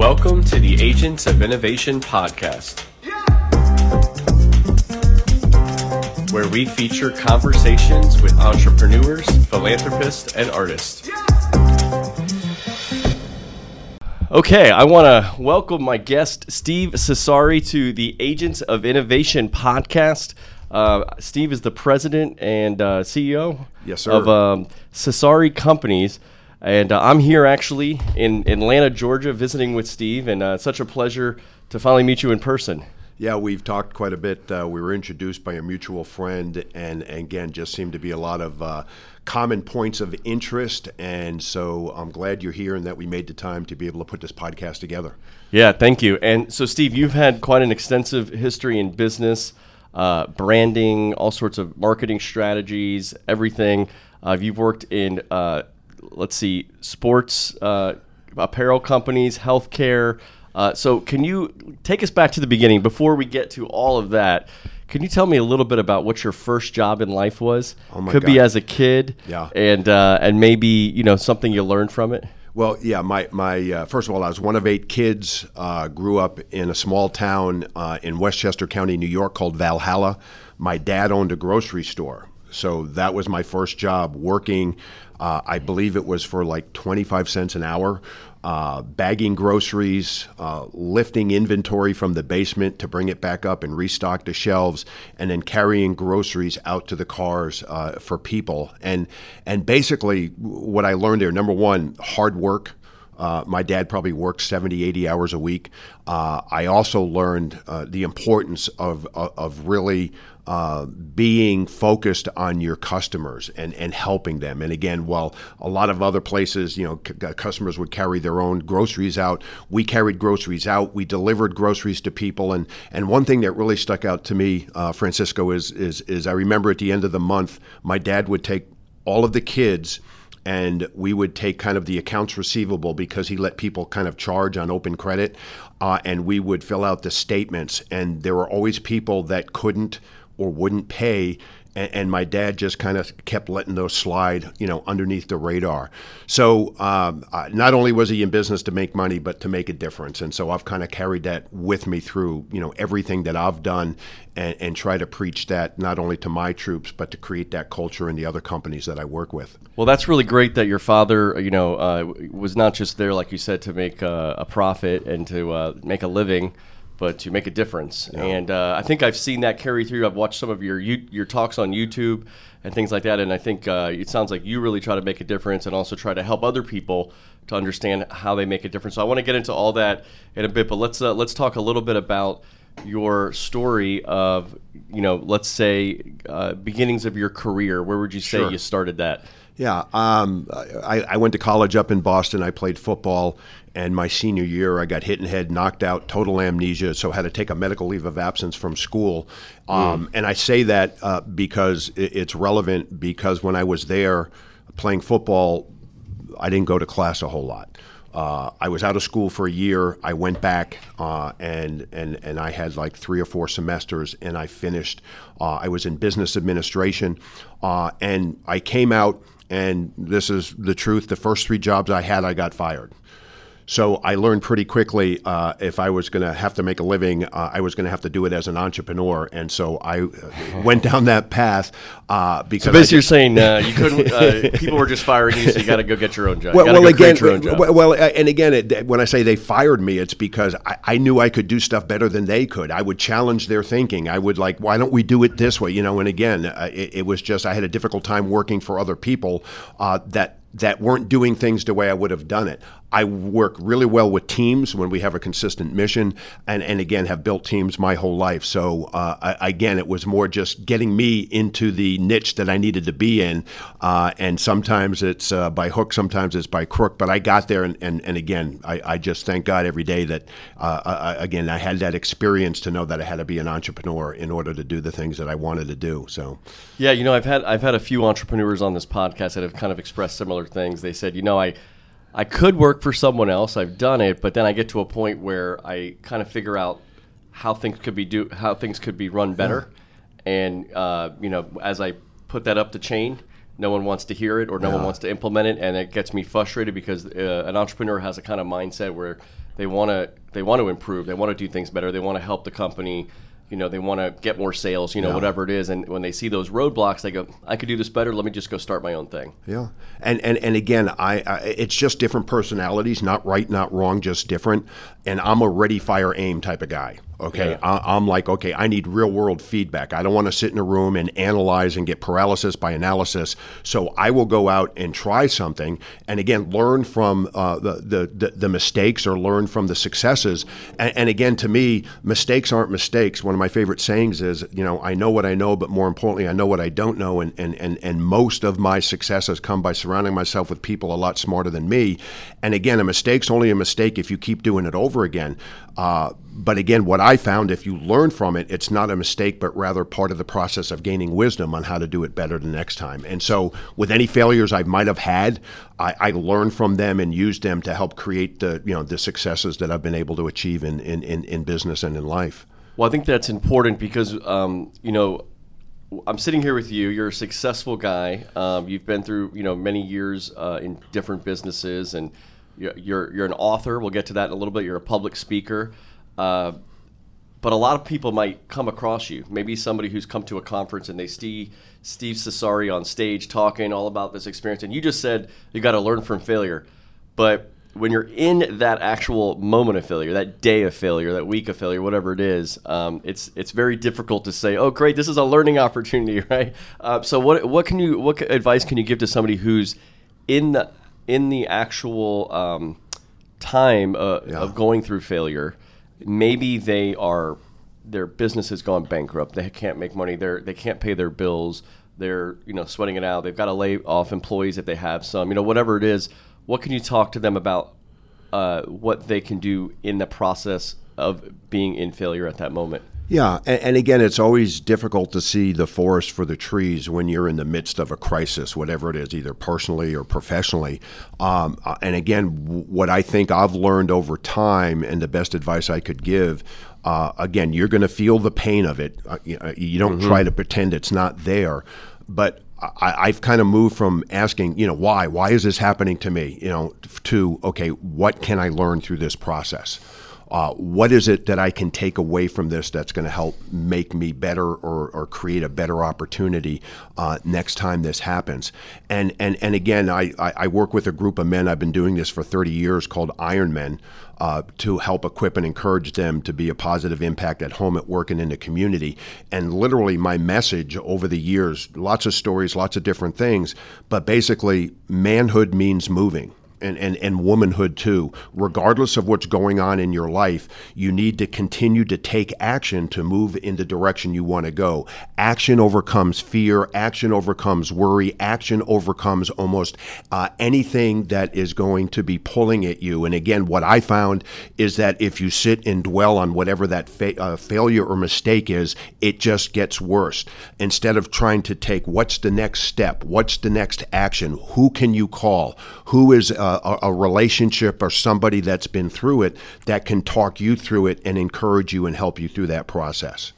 Welcome to the Agents of Innovation podcast, where we feature conversations with entrepreneurs, philanthropists, and artists. Okay, I want to welcome my guest, Steve Cesari, to the Agents of Innovation podcast. Uh, Steve is the president and uh, CEO Yes, sir. of um, Cesari Companies. And uh, I'm here actually in Atlanta, Georgia, visiting with Steve, and uh, it's such a pleasure to finally meet you in person. Yeah, we've talked quite a bit. Uh, we were introduced by a mutual friend, and, and again, just seemed to be a lot of uh, common points of interest. And so I'm glad you're here and that we made the time to be able to put this podcast together. Yeah, thank you. And so, Steve, you've had quite an extensive history in business, uh, branding, all sorts of marketing strategies, everything. Uh, you've worked in, uh, let's see, sports, uh, apparel companies, healthcare. Uh, so, can you take us back to the beginning before we get to all of that? Can you tell me a little bit about what your first job in life was? Oh my Could be as a kid, Yeah. and uh, and maybe you know something you learned from it. Well, yeah, my, my uh, first of all, I was one of eight kids. Uh, grew up in a small town uh, in Westchester County, New York, called Valhalla. My dad owned a grocery store, so that was my first job working. Uh, I believe it was for like 25 cents an hour, uh, bagging groceries, uh, lifting inventory from the basement to bring it back up and restock the shelves, and then carrying groceries out to the cars uh, for people. And and basically, what I learned there, number one, hard work. Uh, my dad probably worked 70, 80 hours a week. Uh, I also learned uh, the importance of, of, of really uh, being focused on your customers and, and helping them. And again, while a lot of other places, you know, c- customers would carry their own groceries out, we carried groceries out. We delivered groceries to people. And, and one thing that really stuck out to me, uh, Francisco, is, is, is I remember at the end of the month, my dad would take all of the kids and we would take kind of the accounts receivable because he let people kind of charge on open credit, uh, and we would fill out the statements. And there were always people that couldn't or wouldn't pay. And, and my dad just kind of kept letting those slide, you know, underneath the radar. So um, uh, not only was he in business to make money, but to make a difference. And so I've kind of carried that with me through, you know, everything that I've done, and, and try to preach that not only to my troops, but to create that culture in the other companies that I work with. Well, that's really great that your father, you know, uh, was not just there, like you said, to make uh, a profit and to uh, make a living, but to make a difference. And uh, I think I've seen that carry through. I've watched some of your your talks on YouTube and things like that, and I think uh, it sounds like you really try to make a difference and also try to help other people to understand how they make a difference. So I want to get into all that in a bit, but let's uh, let's talk a little bit about your story of you know let's say uh, beginnings of your career where would you say Sure. you started that Yeah, um, I, I went to college up in Boston. I played football, and my senior year, I got hit in the head, knocked out, total amnesia, so had to take a medical leave of absence from school. Um, And I say that uh, because it's relevant because when I was there playing football, I didn't go to class a whole lot. Uh, I was out of school for a year. I went back uh, and and and I had like three or four semesters, and I finished. Uh, I was in business administration, uh, and I came out. And this is the truth. The first three jobs I had, I got fired. So I learned pretty quickly uh, if I was going to have to make a living, uh, I was going to have to do it as an entrepreneur, and so I uh, went down that path uh, because. So basically, you're saying uh, you couldn't. Uh, people were just firing you, so you got to go get your own job. well, you well again, your own job. well, well, and again, it, when I say they fired me, it's because I, I knew I could do stuff better than they could. I would challenge their thinking. I would like, why don't we do it this way? You know, and again, uh, it, it was just I had a difficult time working for other people uh, that that weren't doing things the way I would have done it. I work really well with teams when we have a consistent mission, and, and again have built teams my whole life. So uh, I, again, it was more just getting me into the niche that I needed to be in, uh, and sometimes it's uh, by hook, sometimes it's by crook. But I got there, and, and, and again, I, I just thank God every day that uh, I, again I had that experience to know that I had to be an entrepreneur in order to do the things that I wanted to do. So Yeah, you know, I've had I've had a few entrepreneurs on this podcast that have kind of expressed similar things. They said, you know, I I could work for someone else. I've done it, but then I get to a point where I kind of figure out how things could be do how things could be run better, and uh, you know, as I put that up the chain, no one wants to hear it or no one wants to implement it, and it gets me frustrated because uh, an entrepreneur has a kind of mindset where they want to they want to improve, they want to do things better, they want to help the company. You know, they want to get more sales. You know, Yeah. whatever it is, and when they see those roadblocks, they go, "I could do this better. Let me just go start my own thing." Yeah, and and and again, I, I it's just different personalities, not right, not wrong, just different. And I'm a ready, fire, aim type of guy. Okay, Yeah. I, I'm like, okay, I need real world feedback. I don't want to sit in a room and analyze and get paralysis by analysis. So I will go out and try something, and again, learn from uh, the, the the the mistakes or learn from the successes. And, and again, to me, mistakes aren't mistakes. One of my favorite sayings is, you know, I know what I know, but more importantly, I know what I don't know. And and and and most of my success has come by surrounding myself with people a lot smarter than me. And again, a mistake's only a mistake if you keep doing it over again. Uh, but again, what I found, if you learn from it, it's not a mistake, but rather part of the process of gaining wisdom on how to do it better the next time. And so, with any failures I might have had, I, I learned from them and used them to help create the you know the successes that I've been able to achieve in in, in, in business and in life. Well, I think that's important because um, you know I'm sitting here with you. You're a successful guy. Um, you've been through you know many years uh, in different businesses, and you're, you're an author. We'll get to that in a little bit. You're a public speaker. Uh, but a lot of people might come across you. Maybe somebody who's come to a conference and they see Steve Cesari on stage talking all about this experience, and you just said you got to learn from failure. But when you're in that actual moment of failure, that day of failure, that week of failure, whatever it is, um, it's it's very difficult to say, "Oh, great, this is a learning opportunity," right? Uh, so, what what can you what advice can you give to somebody who's in the in the actual um, time uh, of going through failure? Maybe they are their business has gone bankrupt. They can't make money. They're they can't pay their bills. They're you know sweating it out. They've got to lay off employees if they have some. You know whatever it is. What can you talk to them about? Uh, what they can do in the process of being in failure at that moment. Yeah, and, and, again, it's always difficult to see the forest for the trees when you're in the midst of a crisis, whatever it is, either personally or professionally. Um, uh, and again, what I think I've learned over time, and the best advice I could give. Uh, again, you're going to feel the pain of it. Uh, you, you, don't mm-hmm. try to pretend it's not there, but I, have kind of moved from asking, you know, why? Why is this happening to me? You know, to okay, what can I learn through this process? Uh, what is it that I can take away from this that's going to help make me better or, or create a better opportunity uh, next time this happens? And and and again, I, I work with a group of men. I've been doing this for 30 years called Iron Men. Uh, to help equip and encourage them to be a positive impact at home, at work, and in the community. And literally, my message over the years lots of stories, lots of different things, but basically, manhood means moving and, and, and womanhood too. Regardless of what's going on in your life, you need to continue to take action to move in the direction you want to go. Action overcomes fear, action overcomes worry, action overcomes almost uh, anything that is going to be pulling at you. And again, what I found is that if you sit and dwell on whatever that fa- uh, failure or mistake is, it just gets worse. Instead of trying to take what's the next step, what's the next action, who can you call, who is uh, a, a, relationship or somebody that's been through it that can talk you through it and encourage you and help you through that process.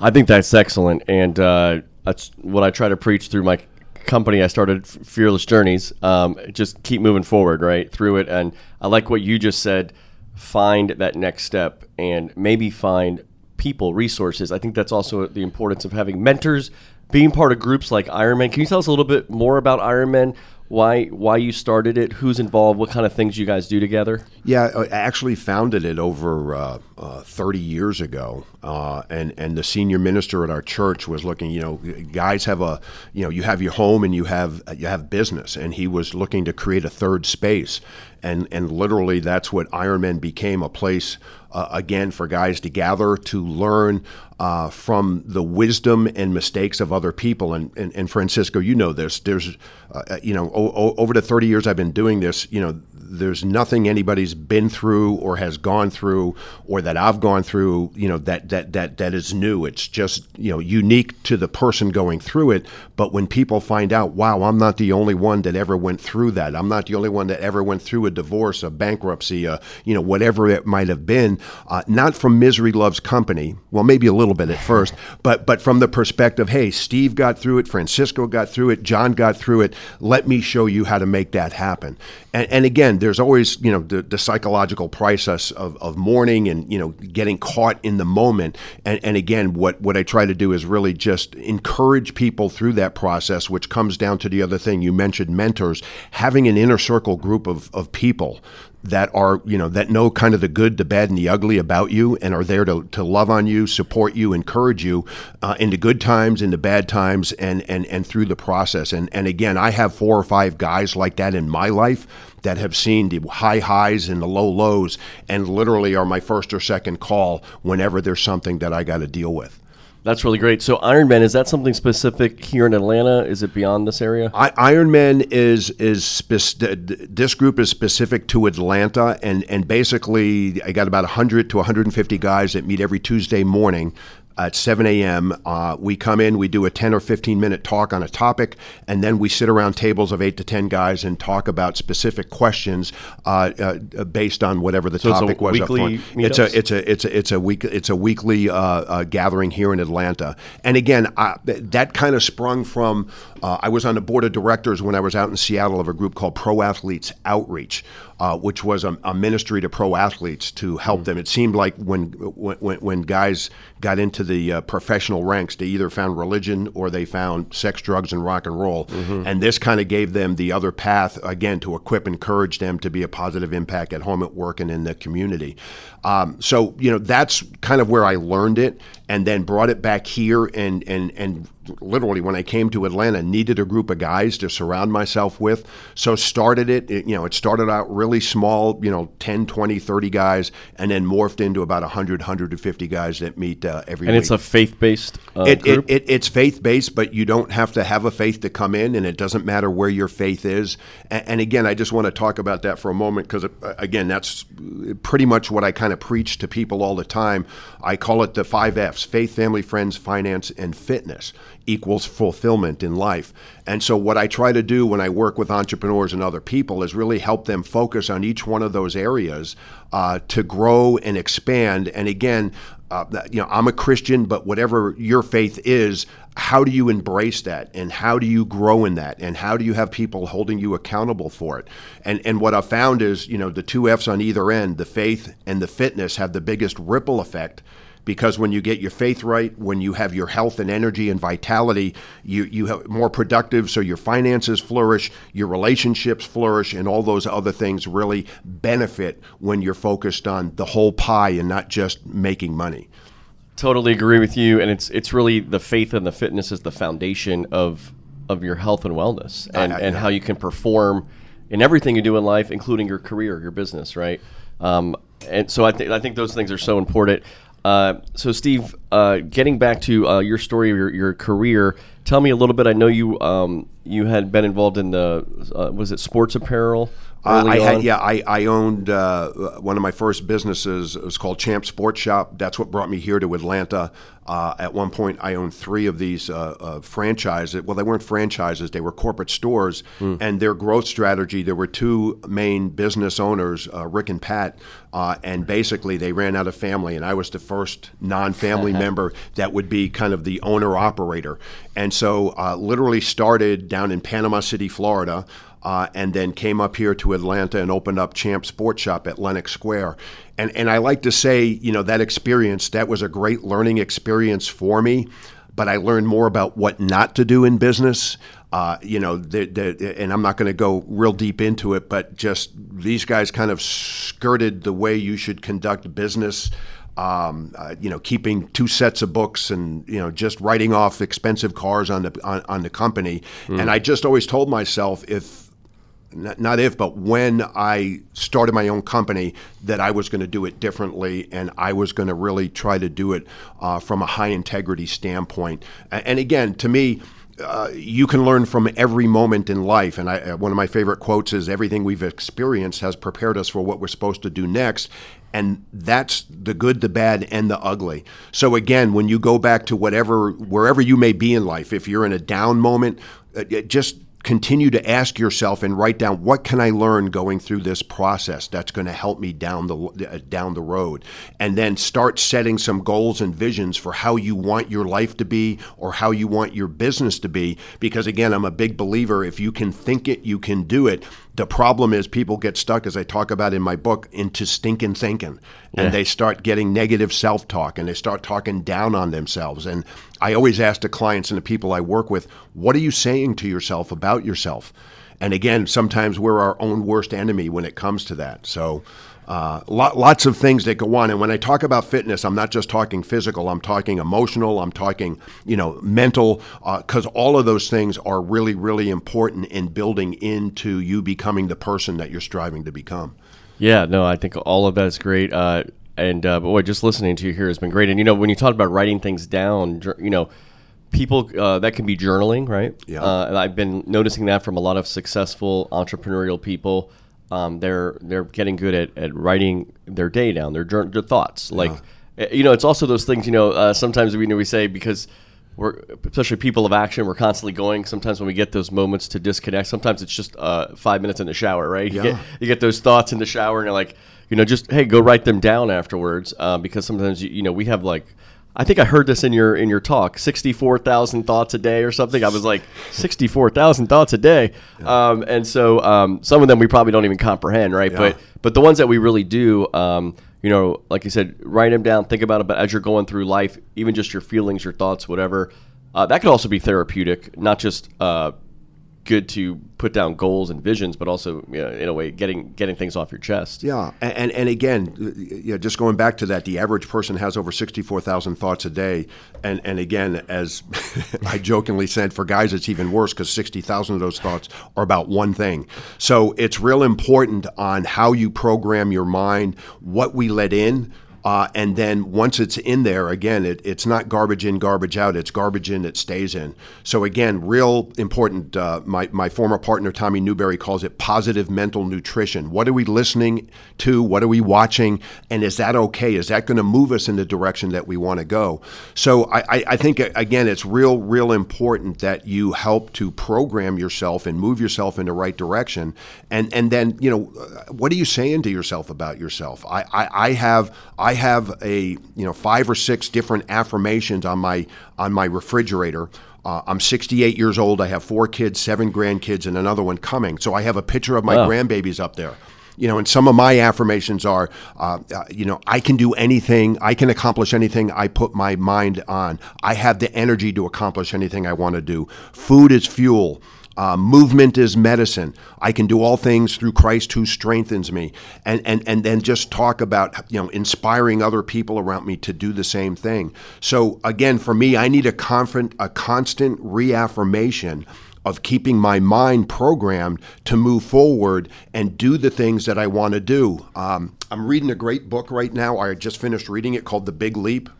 I think that's excellent, and uh, that's what I try to preach through my company. I started Fearless Journeys. Um, just keep moving forward, right through it, and I like what you just said. Find that next step, and maybe find people, resources. I think that's also the importance of having mentors, being part of groups like Ironman. Can you tell us a little bit more about Ironman? Why why you started it, who's involved, what kind of things you guys do together? Yeah, I actually founded it over uh, uh, 30 years ago, uh, and and the senior minister at our church was looking. You know, guys have a you know you have your home and you have you have business, and he was looking to create a third space, and and literally that's what Ironman became a place uh, again for guys to gather to learn uh, from the wisdom and mistakes of other people. And, and, and Francisco, you know this. There's, uh, you know, o- over the 30 years I've been doing this, you know, there's nothing anybody's been through or has gone through or that I've gone through, you know, that that that that is new. It's just you know unique to the person going through it. But when people find out, wow, I'm not the only one that ever went through that. I'm not the only one that ever went through a divorce, a bankruptcy, a, you know, whatever it might have been. Uh, not from misery loves company. Well, maybe a little bit at first, but but from the perspective, hey, Steve got through it, Francisco got through it, John got through it. Let me show you how to make that happen. And, and again, there's always you know the, the psychological process of, of mourning and you know getting caught in the moment. And, and again, what what I try to do is really just encourage people through that process, which comes down to the other thing. You mentioned, mentors, having an inner circle group of, of people that are you know that know kind of the good the bad and the ugly about you and are there to, to love on you support you encourage you uh, in the good times in the bad times and and and through the process. And and again i have four or five guys like that in my life that have seen the high highs and the low lows and literally are my first or second call whenever there's something that i got to deal with That's really great. So Ironman is that something specific here in Atlanta? Is it beyond this area? I, Ironman is is spec- this group is specific to Atlanta, and and basically I got about 100 to 150 guys that meet every Tuesday morning at 7 a.m. Uh, we come in, we do a 10 or 15 minute talk on a topic, and then we sit around tables of eight to 10 guys and talk about specific questions uh, uh, based on whatever the So it's a topic was. weekly. It's a it's a it's a it's a week it's a weekly uh, uh, gathering here in Atlanta. And again, I, that kind of sprung from uh, I was on the board of directors when I was out in Seattle of a group called Pro Athletes Outreach, uh, which was a, a ministry to pro athletes to help them. It seemed like when when when guys got into the uh, professional ranks, they either found religion or they found sex, drugs, and rock and roll. And this kind of gave them the other path again to equip, encourage them to be a positive impact at home, at work, and in the community. Um, so you know that's kind of where I learned it, and then brought it back here, and and and literally when I came to Atlanta, needed a group of guys to surround myself with. So started it, it, you know, it started out really small, you know, 10, 20, 30 guys, and then morphed into about 100, 150 guys that meet uh, every And week. it's a faith based uh, It, it, group. it, it's faith based, but you don't have to have a faith to come in, and it doesn't matter where your faith is. And, and again, I just want to talk about that for a moment because, again, that's pretty much what I kind of preach to people all the time. I call it the five F's faith, family, friends, finance, and fitness equals fulfillment in life. And so, what I try to do when I work with entrepreneurs and other people is really help them focus on each one of those areas uh, to grow and expand. And again, uh, you know, I'm a Christian, but whatever your faith is, how do you embrace that, and how do you grow in that, and how do you have people holding you accountable for it? And and what I've found is, you know, the two F's on either end, the faith and the fitness, have the biggest ripple effect because when you get your faith right, when you have your health and energy and vitality, you you have more productive, so your finances flourish, your relationships flourish, and all those other things really benefit when you're focused on the whole pie and not just making money. Totally agree with you, and it's it's really the faith and the fitness is the foundation of of your health and wellness, and I- and how you can perform in everything you do in life, including your career, your business, right? Um, and so I think I think those things are so important. Uh, so Steve, uh, getting back to uh, your story, your your career, tell me a little bit. I know you um, you had been involved in the uh, was it sports apparel? I on? had, yeah, I, I owned uh, one of my first businesses. It was called Champ Sports Shop. That's what brought me here to Atlanta. Uh, at one point, I owned three of these uh, uh, franchises. Well, they weren't franchises; they were corporate stores. And their growth strategy, there were two main business owners, uh, Rick and Pat, uh, and basically they ran out of family. And I was the first non-family member that would be kind of the owner operator. And so, uh, literally started down in Panama City, Florida uh, and then came up here to Atlanta and opened up Champ Sports Shop at Lenox Square. And and I like to say, you know, that experience that was a great learning experience for me. But I learned more about what not to do in business. Uh, you know, the, the, and I'm not going to go real deep into it, but just these guys kind of skirted the way you should conduct business um, uh, you know, keeping two sets of books and you know just writing off expensive cars on the on, on the company. And I just always told myself if not, not if, but when I started my own company, that I was going to do it differently, and I was going to really try to do it uh, from a high integrity standpoint. And again, to me. uh, you can learn from every moment in life. And I, uh, one of my favorite quotes is everything we've experienced has prepared us for what we're supposed to do next. And that's the good, the bad, and the ugly. So again, when you go back to whatever, wherever you may be in life, if you're in a down moment, uh, just continue to ask yourself and write down what can I learn going through this process that's going to help me down the uh, down the road? And then start setting some goals and visions for how you want your life to be or how you want your business to be. Because again I'm a big believer if you can think it you can do it the problem is people get stuck, as I talk about in my book, into stinking thinking. And yeah. they start getting negative self talk and they start talking down on themselves. And I always ask the clients and the people I work with, what are you saying to yourself about yourself? And again, sometimes we're our own worst enemy when it comes to that. So, uh, lots of things that go on. And when I talk about fitness, I'm not just talking physical. I'm talking emotional. I'm talking, you know, mental, because uh, all of those things are really, really important in building into you becoming the person that you're striving to become. Yeah, no, I think all of that is great. Uh, and uh, boy, just listening to you here has been great. And you know, when you talk about writing things down, you know people uh, that can be journaling, right? Yeah. Uh, and I've been noticing that from a lot of successful entrepreneurial people um, they're they're getting good at, at writing their day down, their their thoughts. Like yeah. You know, it's also those things. You know, uh, sometimes we you know we say because we're especially people of action, we're constantly going. Sometimes when we get those moments to disconnect, sometimes it's just uh, five minutes in the shower, right? You, yeah. get, you get those thoughts in the shower, and you're like, you know, just hey, go write them down afterwards, uh, because sometimes you, you know we have like I think I heard this in your in your talk. Sixty four thousand thoughts a day or something. I was like sixty four thousand thoughts a day, yeah. um, and so um, some of them we probably don't even comprehend, right? Yeah. But but the ones that we really do, um, you know, like you said, write them down, think about it. But as you're going through life, even just your feelings, your thoughts, whatever, uh, that could also be therapeutic, not just uh, good to put down goals and visions, but also you know, in a way getting getting things off your chest. Yeah, and and, again, you know, just going back to that, the average person has over sixty four thousand thoughts a day, and and again, as I jokingly said, for guys it's even worse because sixty thousand of those thoughts are about one thing. So it's real important on how you program your mind, what we let in uh, and then once it's in there, again, it, it's not garbage in, garbage out. It's garbage in, it stays in. So again, real important. Uh, my my former partner Tommy Newberry calls it positive mental nutrition. What are we listening to? What are we watching? And is that okay? Is that going to move us in the direction that we want to go? So I, I think again, it's real, real important that you help to program yourself and move yourself in the right direction. And and then you know, what are you saying to yourself about yourself? I I, I have. I have a you know five or six different affirmations on my on my refrigerator. Uh, I'm 68 years old. I have four kids, seven grandkids, and another one coming. So I have a picture of my wow. grandbabies up there. You know, and some of my affirmations are, uh, uh, you know, I can do anything, I can accomplish anything I put my mind on. I have the energy to accomplish anything I want to do. Food is fuel. Uh, movement is medicine. I can do all things through Christ who strengthens me. And, and, and then just talk about, you know, inspiring other people around me to do the same thing. So again, for me, I need a, confident, a constant reaffirmation of keeping my mind programmed to move forward and do the things that I want to do. Um, I'm reading a great book right now. I just finished reading it called The Big Leap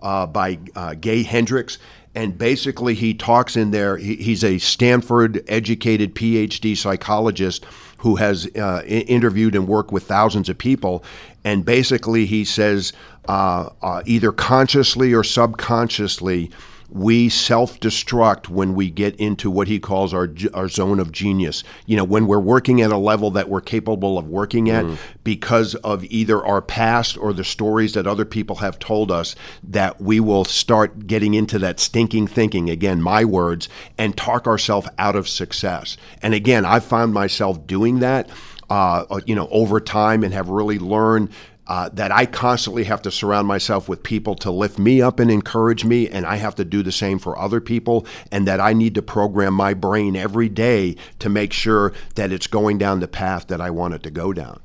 uh, by uh, Gay Hendricks and basically he talks in there. He, he's a Stanford educated PhD psychologist who has uh, interviewed and worked with thousands of people, and basically he says uh, uh, either consciously or subconsciously we self-destruct when we get into what he calls our our zone of genius. You know, when we're working at a level that we're capable of working at mm. because of either our past or the stories that other people have told us that we will start getting into that stinking thinking again, my words, and talk ourselves out of success. And again, I've found myself doing that uh, you know, over time and have really learned uh, that I constantly have to surround myself with people to lift me up and encourage me, and I have to do the same for other people, and that I need to program my brain every day to make sure that it's going down the path that I want it to go down.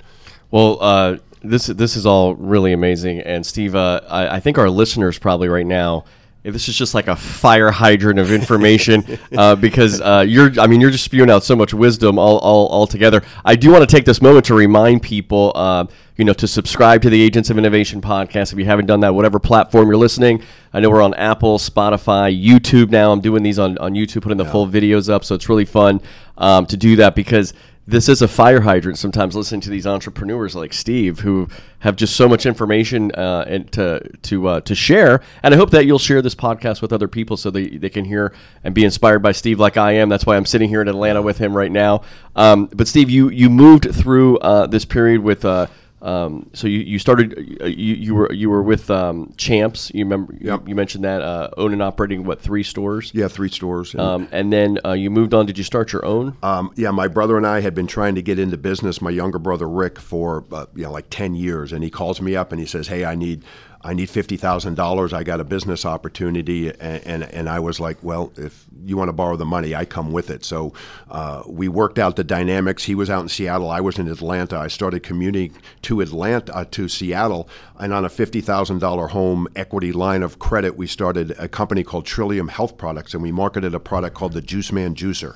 Well, uh, this this is all really amazing, and Steve, uh, I, I, think our listeners probably right now this is just like a fire hydrant of information uh, because uh, you're I mean you're just spewing out so much wisdom all, all, all together. I do want to take this moment to remind people uh, you know to subscribe to the Agents of Innovation podcast if you haven't done that whatever platform you're listening. I know we're on Apple, Spotify, YouTube now. I'm doing these on, on YouTube, putting the full videos up, so it's really fun um, to do that because this is a fire hydrant sometimes listening to these entrepreneurs like Steve who have just so much information uh, and to to uh, to share. And I hope that you'll share this podcast with other people so they, they can hear and be inspired by Steve like I am. That's why I'm sitting here in Atlanta with him right now. Um, but Steve you you moved through uh, this period with uh, um, so you, you started uh, you, you were you were with um, Champs. You remember Yep. you, mentioned that uh, own and operating what three stores. Yeah, three stores. and- Um, and then uh, you moved on. Did you start your own? Um, yeah, my brother and I had been trying to get into business. My younger brother Rick for uh, you know like ten years, and he calls me up and he says, "Hey, I need I need fifty thousand dollars. I got a business opportunity." And, and and I was like, "Well, if you want to borrow the money, I come with it." So uh, we worked out the dynamics. He was out in Seattle. I was in Atlanta. I started commuting to Atlanta uh, to Seattle, and on a fifty thousand dollar home equity line of credit, we started a company called Trillium Health Products, and we marketed a product called the Juiceman Juicer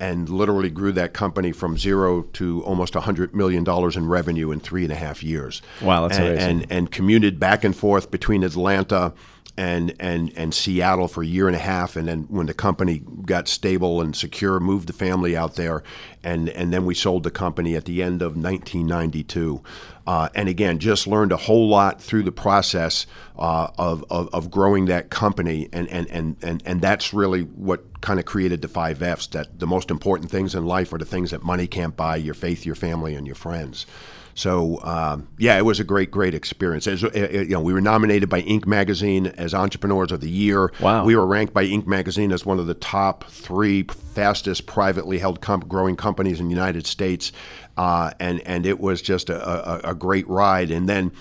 and literally grew that company from zero to almost $100 million in revenue in three and a half years. Wow, that's and, amazing. And, and commuted back and forth between Atlanta and, and, and Seattle for a year and a half. And then when the company got stable and secure, moved the family out there. And, and then we sold the company at the end of 1992. Uh, and again, just learned a whole lot through the process uh, of, of, of growing that company. And, and, and, and, and that's really what kind of created the five F's that the most important things in life are the things that money can't buy your faith, your family, and your friends. So um, yeah, it was a great, great experience. As, uh, you know, we were nominated by Inc. magazine as Entrepreneurs of the Year. Wow. We were ranked by Inc. magazine as one of the top three fastest privately held comp- growing companies in the United States, uh, and and it was just a, a, a great ride. And then.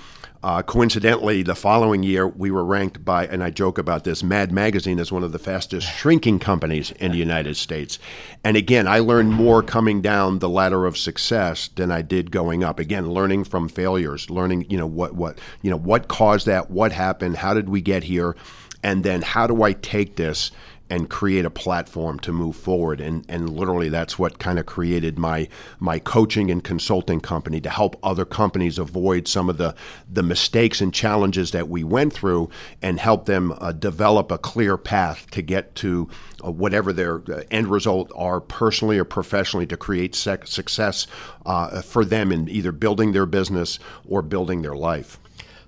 Uh, coincidentally, the following year, we were ranked by, and I joke about this, Mad Magazine as one of the fastest shrinking companies in the United States. And again, I learned more coming down the ladder of success than I did going up. Again, learning from failures, learning, you know, what, what, you know, what caused that, what happened, how did we get here, and then how do I take this and create a platform to move forward. And, and literally, that's what kind of created my my coaching and consulting company to help other companies avoid some of the the mistakes and challenges that we went through, and help them uh, develop a clear path to get to uh, whatever their uh, end result are personally or professionally to create sec- success uh, for them in either building their business or building their life.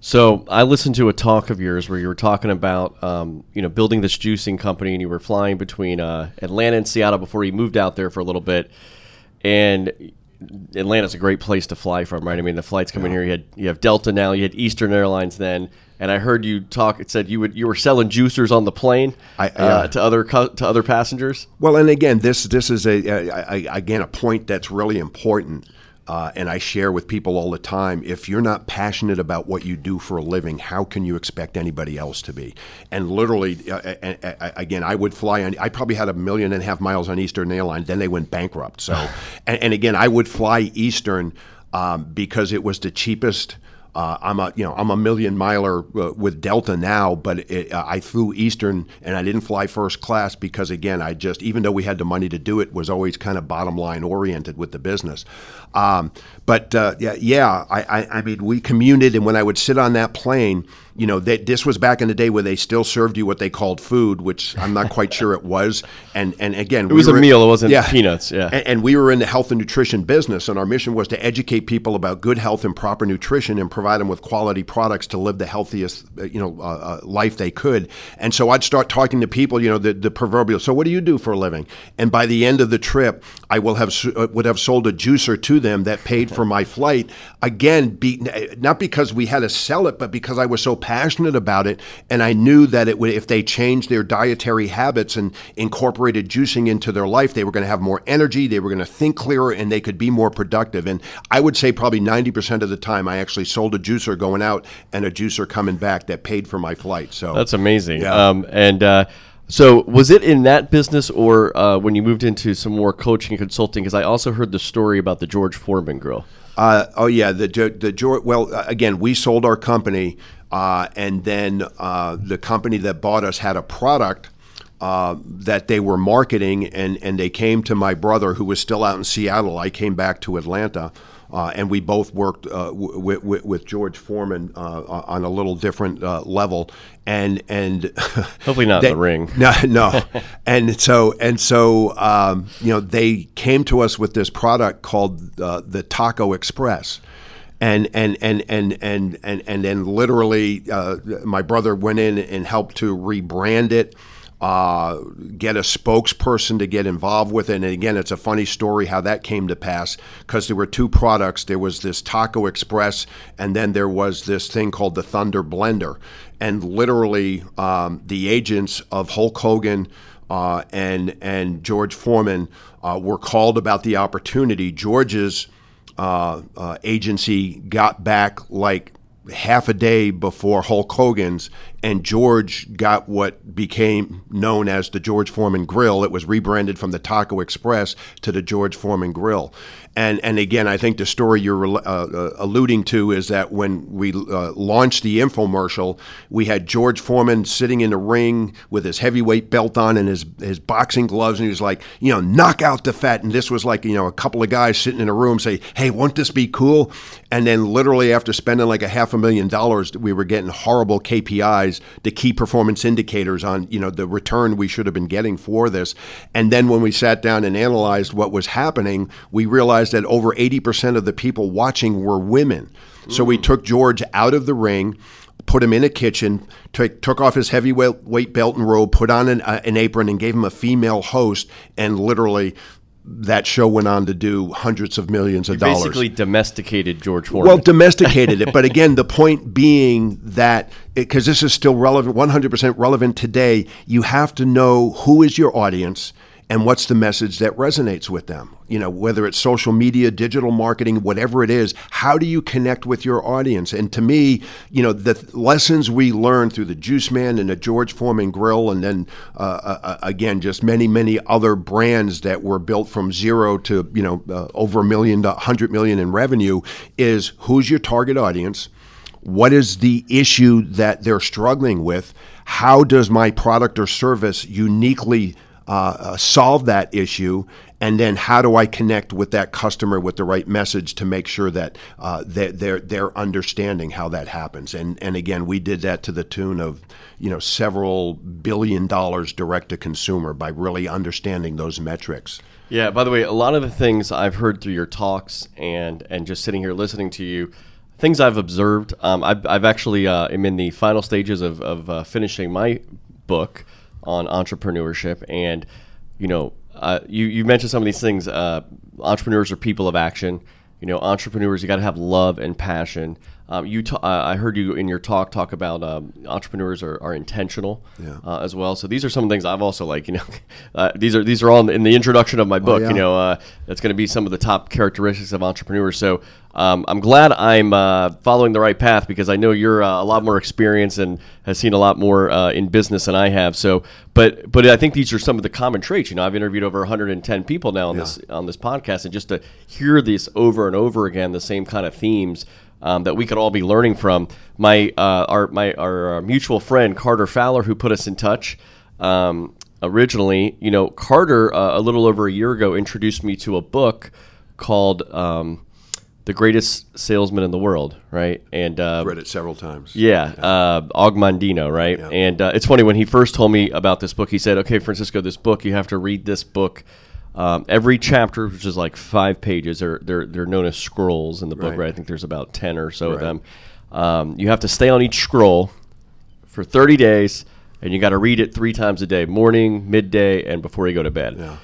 So I listened to a talk of yours where you were talking about, um, you know, building this juicing company, and you were flying between uh, Atlanta and Seattle before you moved out there for a little bit. And Atlanta's a great place to fly from, right? I mean, the flights coming here. You had you have Delta now. You had Eastern Airlines then, and I heard you talk. It said you would you were selling juicers on the plane I- uh, yeah. to other to other passengers. Well, and again, this this is a, a, a again a point that's really important, uh, and I share with people all the time. If you're not passionate about what you do for a living, how can you expect anybody else to be? And literally, uh, uh, uh, again, I would fly on. I probably had a million and a half miles on Eastern Airlines. Then they went bankrupt. So, and, and again, I would fly Eastern um, because it was the cheapest. Uh, I'm a you know I'm a million miler uh, with Delta now, but it, uh, I flew Eastern and I didn't fly first class because again I just even though we had the money to do it was always kind of bottom line oriented with the business. Um, but uh, yeah, yeah I, I, I mean we commuted and when I would sit on that plane, you know they, this was back in the day where they still served you what they called food, which I'm not quite sure it was. And and again It was a meal. It wasn't peanuts. Yeah. and, and we were in the health and nutrition business, and our mission was to educate people about good health and proper nutrition, and provide them with quality products to live the healthiest, uh, you know, uh, uh, life they could. And so I'd start talking to people, you know, the, the proverbial. So what do you do for a living? And by the end of the trip, I will have uh, would have sold a juicer to them that paid for my flight. Again, be, not because we had to sell it, but because I was so passionate about it, and I knew that it would if they changed their dietary habits and incorporated juicing into their life, they were going to have more energy, they were going to think clearer, and they could be more productive. And I would say probably 90% of the time, I actually sold a juicer going out and a juicer coming back that paid for my flight. So That's amazing. Yeah. Um, and uh, so, was it in that business or uh, when you moved into some more coaching and consulting? Because I also heard the story about the George Foreman grill. Uh, oh yeah, the the George. Well, uh, again, we sold our company, uh, and then uh, the company that bought us had a product. Uh, that they were marketing, and, and they came to my brother who was still out in Seattle. I came back to Atlanta, uh, and we both worked uh, w- w- with George Foreman uh, on a little different uh, level, and and hopefully not they, in the ring. No, no, and so and so um, you know they came to us with this product called uh, the Taco Express. And and, and, and, and, and and then literally, uh, my brother went in and helped to rebrand it, uh, get a spokesperson to get involved with it. And again, it's a funny story how that came to pass because there were two products. There was this Taco Express, and then there was this thing called the Thunder Blender. And literally, um, the agents of Hulk Hogan. Uh, and and George Foreman uh, were called about the opportunity. George's uh, uh, agency got back like half a day before Hulk Hogan's, and George got what became known as the George Foreman Grill. It was rebranded from the Taco Express to the George Foreman Grill. And and again, I think the story you're uh, uh, alluding to is that when we uh, launched the infomercial, we had George Foreman sitting in the ring with his heavyweight belt on and his his boxing gloves, and he was like, you know, knock out the fat. And this was like, you know, a couple of guys sitting in a room say, hey, won't this be cool? And then literally after spending like a half a million dollars, we were getting horrible KPIs, the key performance indicators on, you know, the return we should have been getting for this. And then when we sat down and analyzed what was happening, we realized that over 80% of the people watching were women. So we took George out of the ring, put him in a kitchen, took, took off his heavyweight belt and robe, put on an, uh, an apron, and gave him a female host, and literally that show went on to do hundreds of millions of dollars. Basically, domesticated George Foreman. Well, domesticated it, but again, the point being that because this is still relevant, 100% relevant today, you have to know who is your audience and what's the message that resonates with them? You know whether it's social media digital marketing whatever it is how do you connect with your audience? And to me you know the lessons we learned through the juice man and the george foreman grill and then uh, uh, uh, again just many many other brands that were built from zero to you know uh, over a million to 100 million hundred million in revenue is who's your target audience? What is the issue that they're struggling with? How does my product or service uniquely uh, uh, solve that issue, and then how do I connect with that customer with the right message to make sure that uh, they're, they're, they're understanding how that happens. And and again, we did that to the tune of you know several billion dollars direct to consumer by really understanding those metrics. Yeah. By the way, a lot of the things I've heard through your talks and and just sitting here listening to you things I've observed. Um, I've, I've actually uh, am in the final stages of, of uh, finishing my book on entrepreneurship. And, you know, uh, you, you mentioned some of these things. Uh, entrepreneurs are people of action. You know, entrepreneurs, you got to have love and passion. Um, you, uh, I heard you in your talk talk about um, entrepreneurs are, are intentional yeah. uh, as well. So these are some things I've also like. You know, uh, these are these are all in the, in the introduction of my book. Oh, yeah. You know, uh, that's going to be some of the top characteristics of entrepreneurs. So um, I'm glad I'm uh, following the right path because I know you're uh, a lot more experienced and has seen a lot more in business than I have. So, but but I think these are some of the common traits. You know, I've interviewed over 110 people now on yeah. this on this podcast, and just to hear this over and over again, the same kind of themes um, that we could all be learning from. My uh, our my our, uh, mutual friend Carter Fowler, who put us in touch. Um, originally, you know, Carter uh, a little over a year ago introduced me to a book called um, "The Greatest Salesman in the World." Right, and uh, read it several times. Yeah, yeah. Uh, Og Mandino. Right, yeah. and uh, it's funny when he first told me about this book. He said, "Okay, Francisco, this book you have to read this book." Um, every chapter, which is like five pages, are they're they're known as scrolls in the book. Right. right? I think there's about ten or so right. of them. Um, you have to stay on each scroll for 30 days, and you got to read it three times a day: morning, midday, and before you go to bed. Yeah.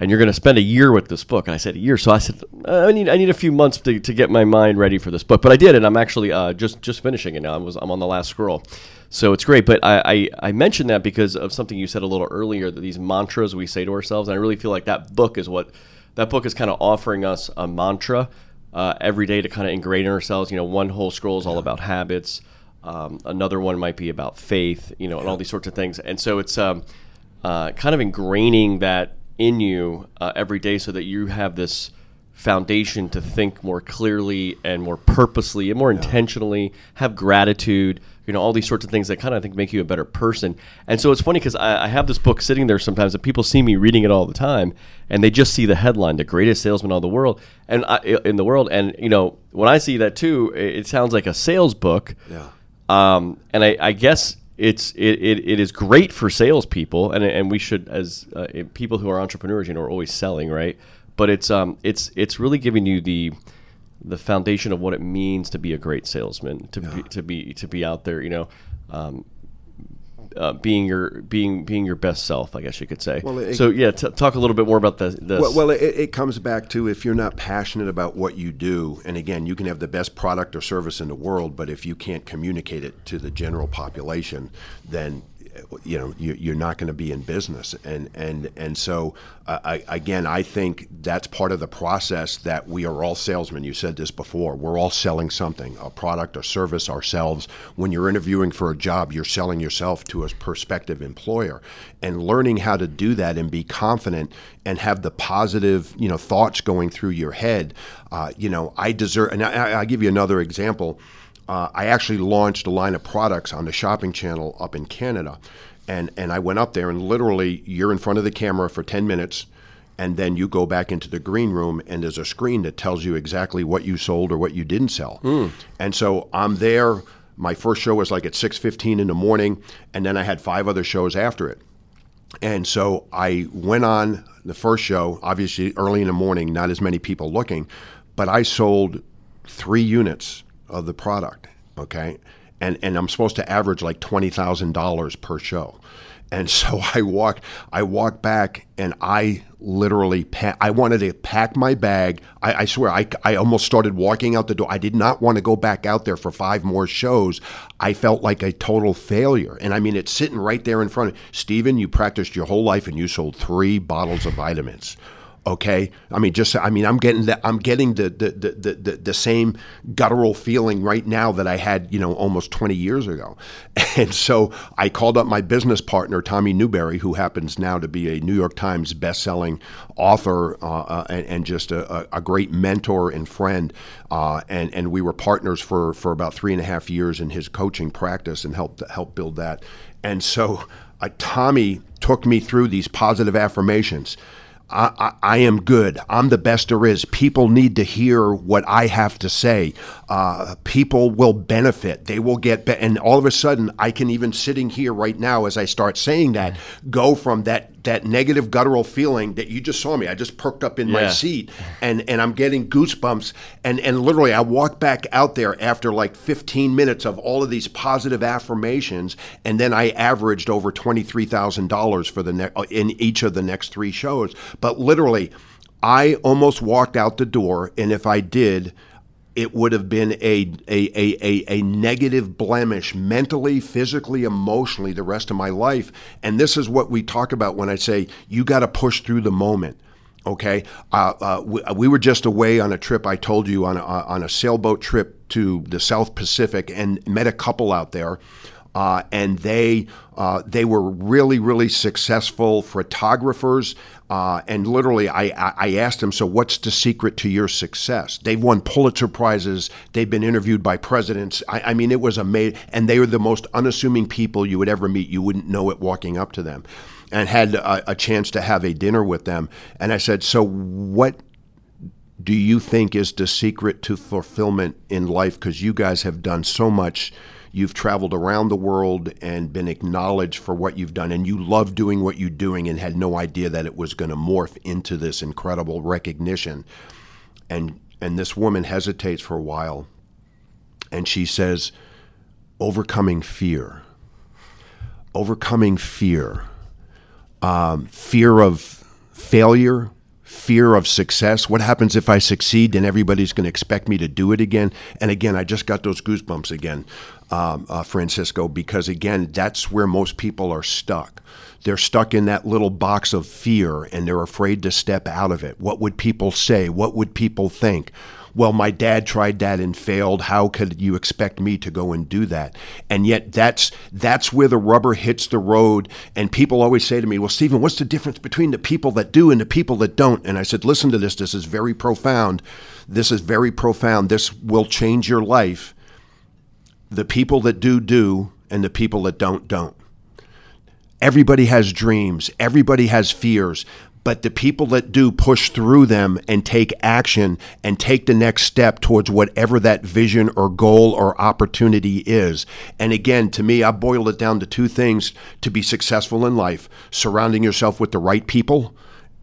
And you're going to spend a year with this book. And I said a year, so I said I need I need a few months to, to get my mind ready for this book. But I did, and I'm actually uh, just just finishing it now. I was I'm on the last scroll. So it's great. But I, I, I, mentioned that because of something you said a little earlier that these mantras we say to ourselves. And I really feel like that book is what that book is kind of offering us a mantra uh, every day to kind of ingrain in ourselves. You know, one whole scroll is all about habits. Um, another one might be about faith, you know, and all these sorts of things. And so it's um, uh, kind of ingraining that in you uh, every day so that you have this foundation to think more clearly and more purposely and more intentionally, have gratitude, you know, all these sorts of things that kind of I think make you a better person. And so it's funny because I, I have this book sitting there sometimes and people see me reading it all the time and they just see the headline, the greatest salesman in the world and I, in the world. And, you know, when I see that too, it, it sounds like a sales book. Yeah. Um, and I, I guess it's it, it, it is great for salespeople, and and we should as uh, people who are entrepreneurs, you know, are always selling, right? But it's um it's it's really giving you the the foundation of what it means to be a great salesman, to be to be to be out there, you know. Um, uh, being your being being your best self, I guess you could say. Well, it- so yeah, t- talk a little bit more about the, this. Well, well it, it comes back to if you're not passionate about what you do, and again, you can have the best product or service in the world, but if you can't communicate it to the general population, then you know you, you're not going to be in business. And and and so uh, I, again, I think that's part of the process that we are all salesmen. You said this before. We're all selling something, a product or service ourselves. When you're interviewing for a job, you're selling yourself to a prospective employer, and learning how to do that and be confident and have the positive, you know, thoughts going through your head. Uh, you know, I deserve. And I, I'll give you another example. Uh, I actually launched a line of products on the shopping channel up in Canada. And, and I went up there, and literally, you're in front of the camera for 10 minutes, and then you go back into the green room, and there's a screen that tells you exactly what you sold or what you didn't sell. And so I'm there. My first show was like at 6:15 in the morning, and then I had five other shows after it. And so I went on the first show, obviously early in the morning, not as many people looking, but I sold three units of the product. Okay. And, and I'm supposed to average like $20,000 per show. And so I walked, I walked back, and I literally, pa- I wanted to pack my bag. I, I swear, I, I almost started walking out the door. I did not want to go back out there for five more shows. I felt like a total failure. And I mean, it's sitting right there in front of Stephen. You practiced your whole life, and you sold three bottles of vitamins okay? I mean just i mean i'm getting the i'm getting the the, the, the, the same guttural feeling right now that i had you know almost 20 years ago. And so i called up my business partner tommy newberry who happens now to be a new york times best-selling author uh, uh, and, and just a, a great mentor and friend uh, and and we were partners for for about three and a half years in his coaching practice and helped help build that. And so uh, tommy took me through these positive affirmations I, I, am good. I'm the best there is. People need to hear what I have to say. Uh, people will benefit. They will get, be- and all of a sudden, I can even sitting here right now as I start saying that, go from that that negative guttural feeling that you just saw me. I just perked up in my seat, and and I'm getting goosebumps. And and literally, I walked back out there after like 15 minutes of all of these positive affirmations, and then I averaged over twenty three thousand dollars for the ne- uh, in each of the next three shows. But literally, I almost walked out the door, and if I did. It would have been a, a, a, a, negative blemish mentally, physically, emotionally the rest of my life. And this is what we talk about when I say you got to push through the moment. Okay, uh, uh, we, we were just away on a trip. I told you on a, on a sailboat trip to the South Pacific and met a couple out there, uh, and they uh, they were really really successful photographers. Uh, and literally, I, I asked them, so what's the secret to your success? They've won Pulitzer prizes. They've been interviewed by presidents. I, I mean, it was amazing, and they were the most unassuming people you would ever meet. You wouldn't know it walking up to them and had a, a chance to have a dinner with them. And I said, So, what do you think is the secret to fulfillment in life? Because you guys have done so much. You've traveled around the world and been acknowledged for what you've done, and you love doing what you're doing and had no idea that it was going to morph into this incredible recognition. And, and this woman hesitates for a while and she says, Overcoming fear. Overcoming fear um, fear of failure, fear of success. What happens if I succeed? Then everybody's going to expect me to do it again. And again, I just got those goosebumps again, um, uh, Francisco, because again, that's where most people are stuck. They're stuck in that little box of fear and they're afraid to step out of it. What would people say? What would people think? well, my dad tried that and failed. How could you expect me to go and do that? And yet that's that's where the rubber hits the road. And people always say to me, Well, Stephen, what's the difference between the people that do and the people that don't? And I said, Listen to this. This is very profound. This is very profound. This will change your life. The people that do do, and the people that don't don't. Everybody has dreams, everybody has fears, but the people that do push through them and take action and take the next step towards whatever that vision or goal or opportunity is. And again, to me, I boil it down to two things to be successful in life surrounding yourself with the right people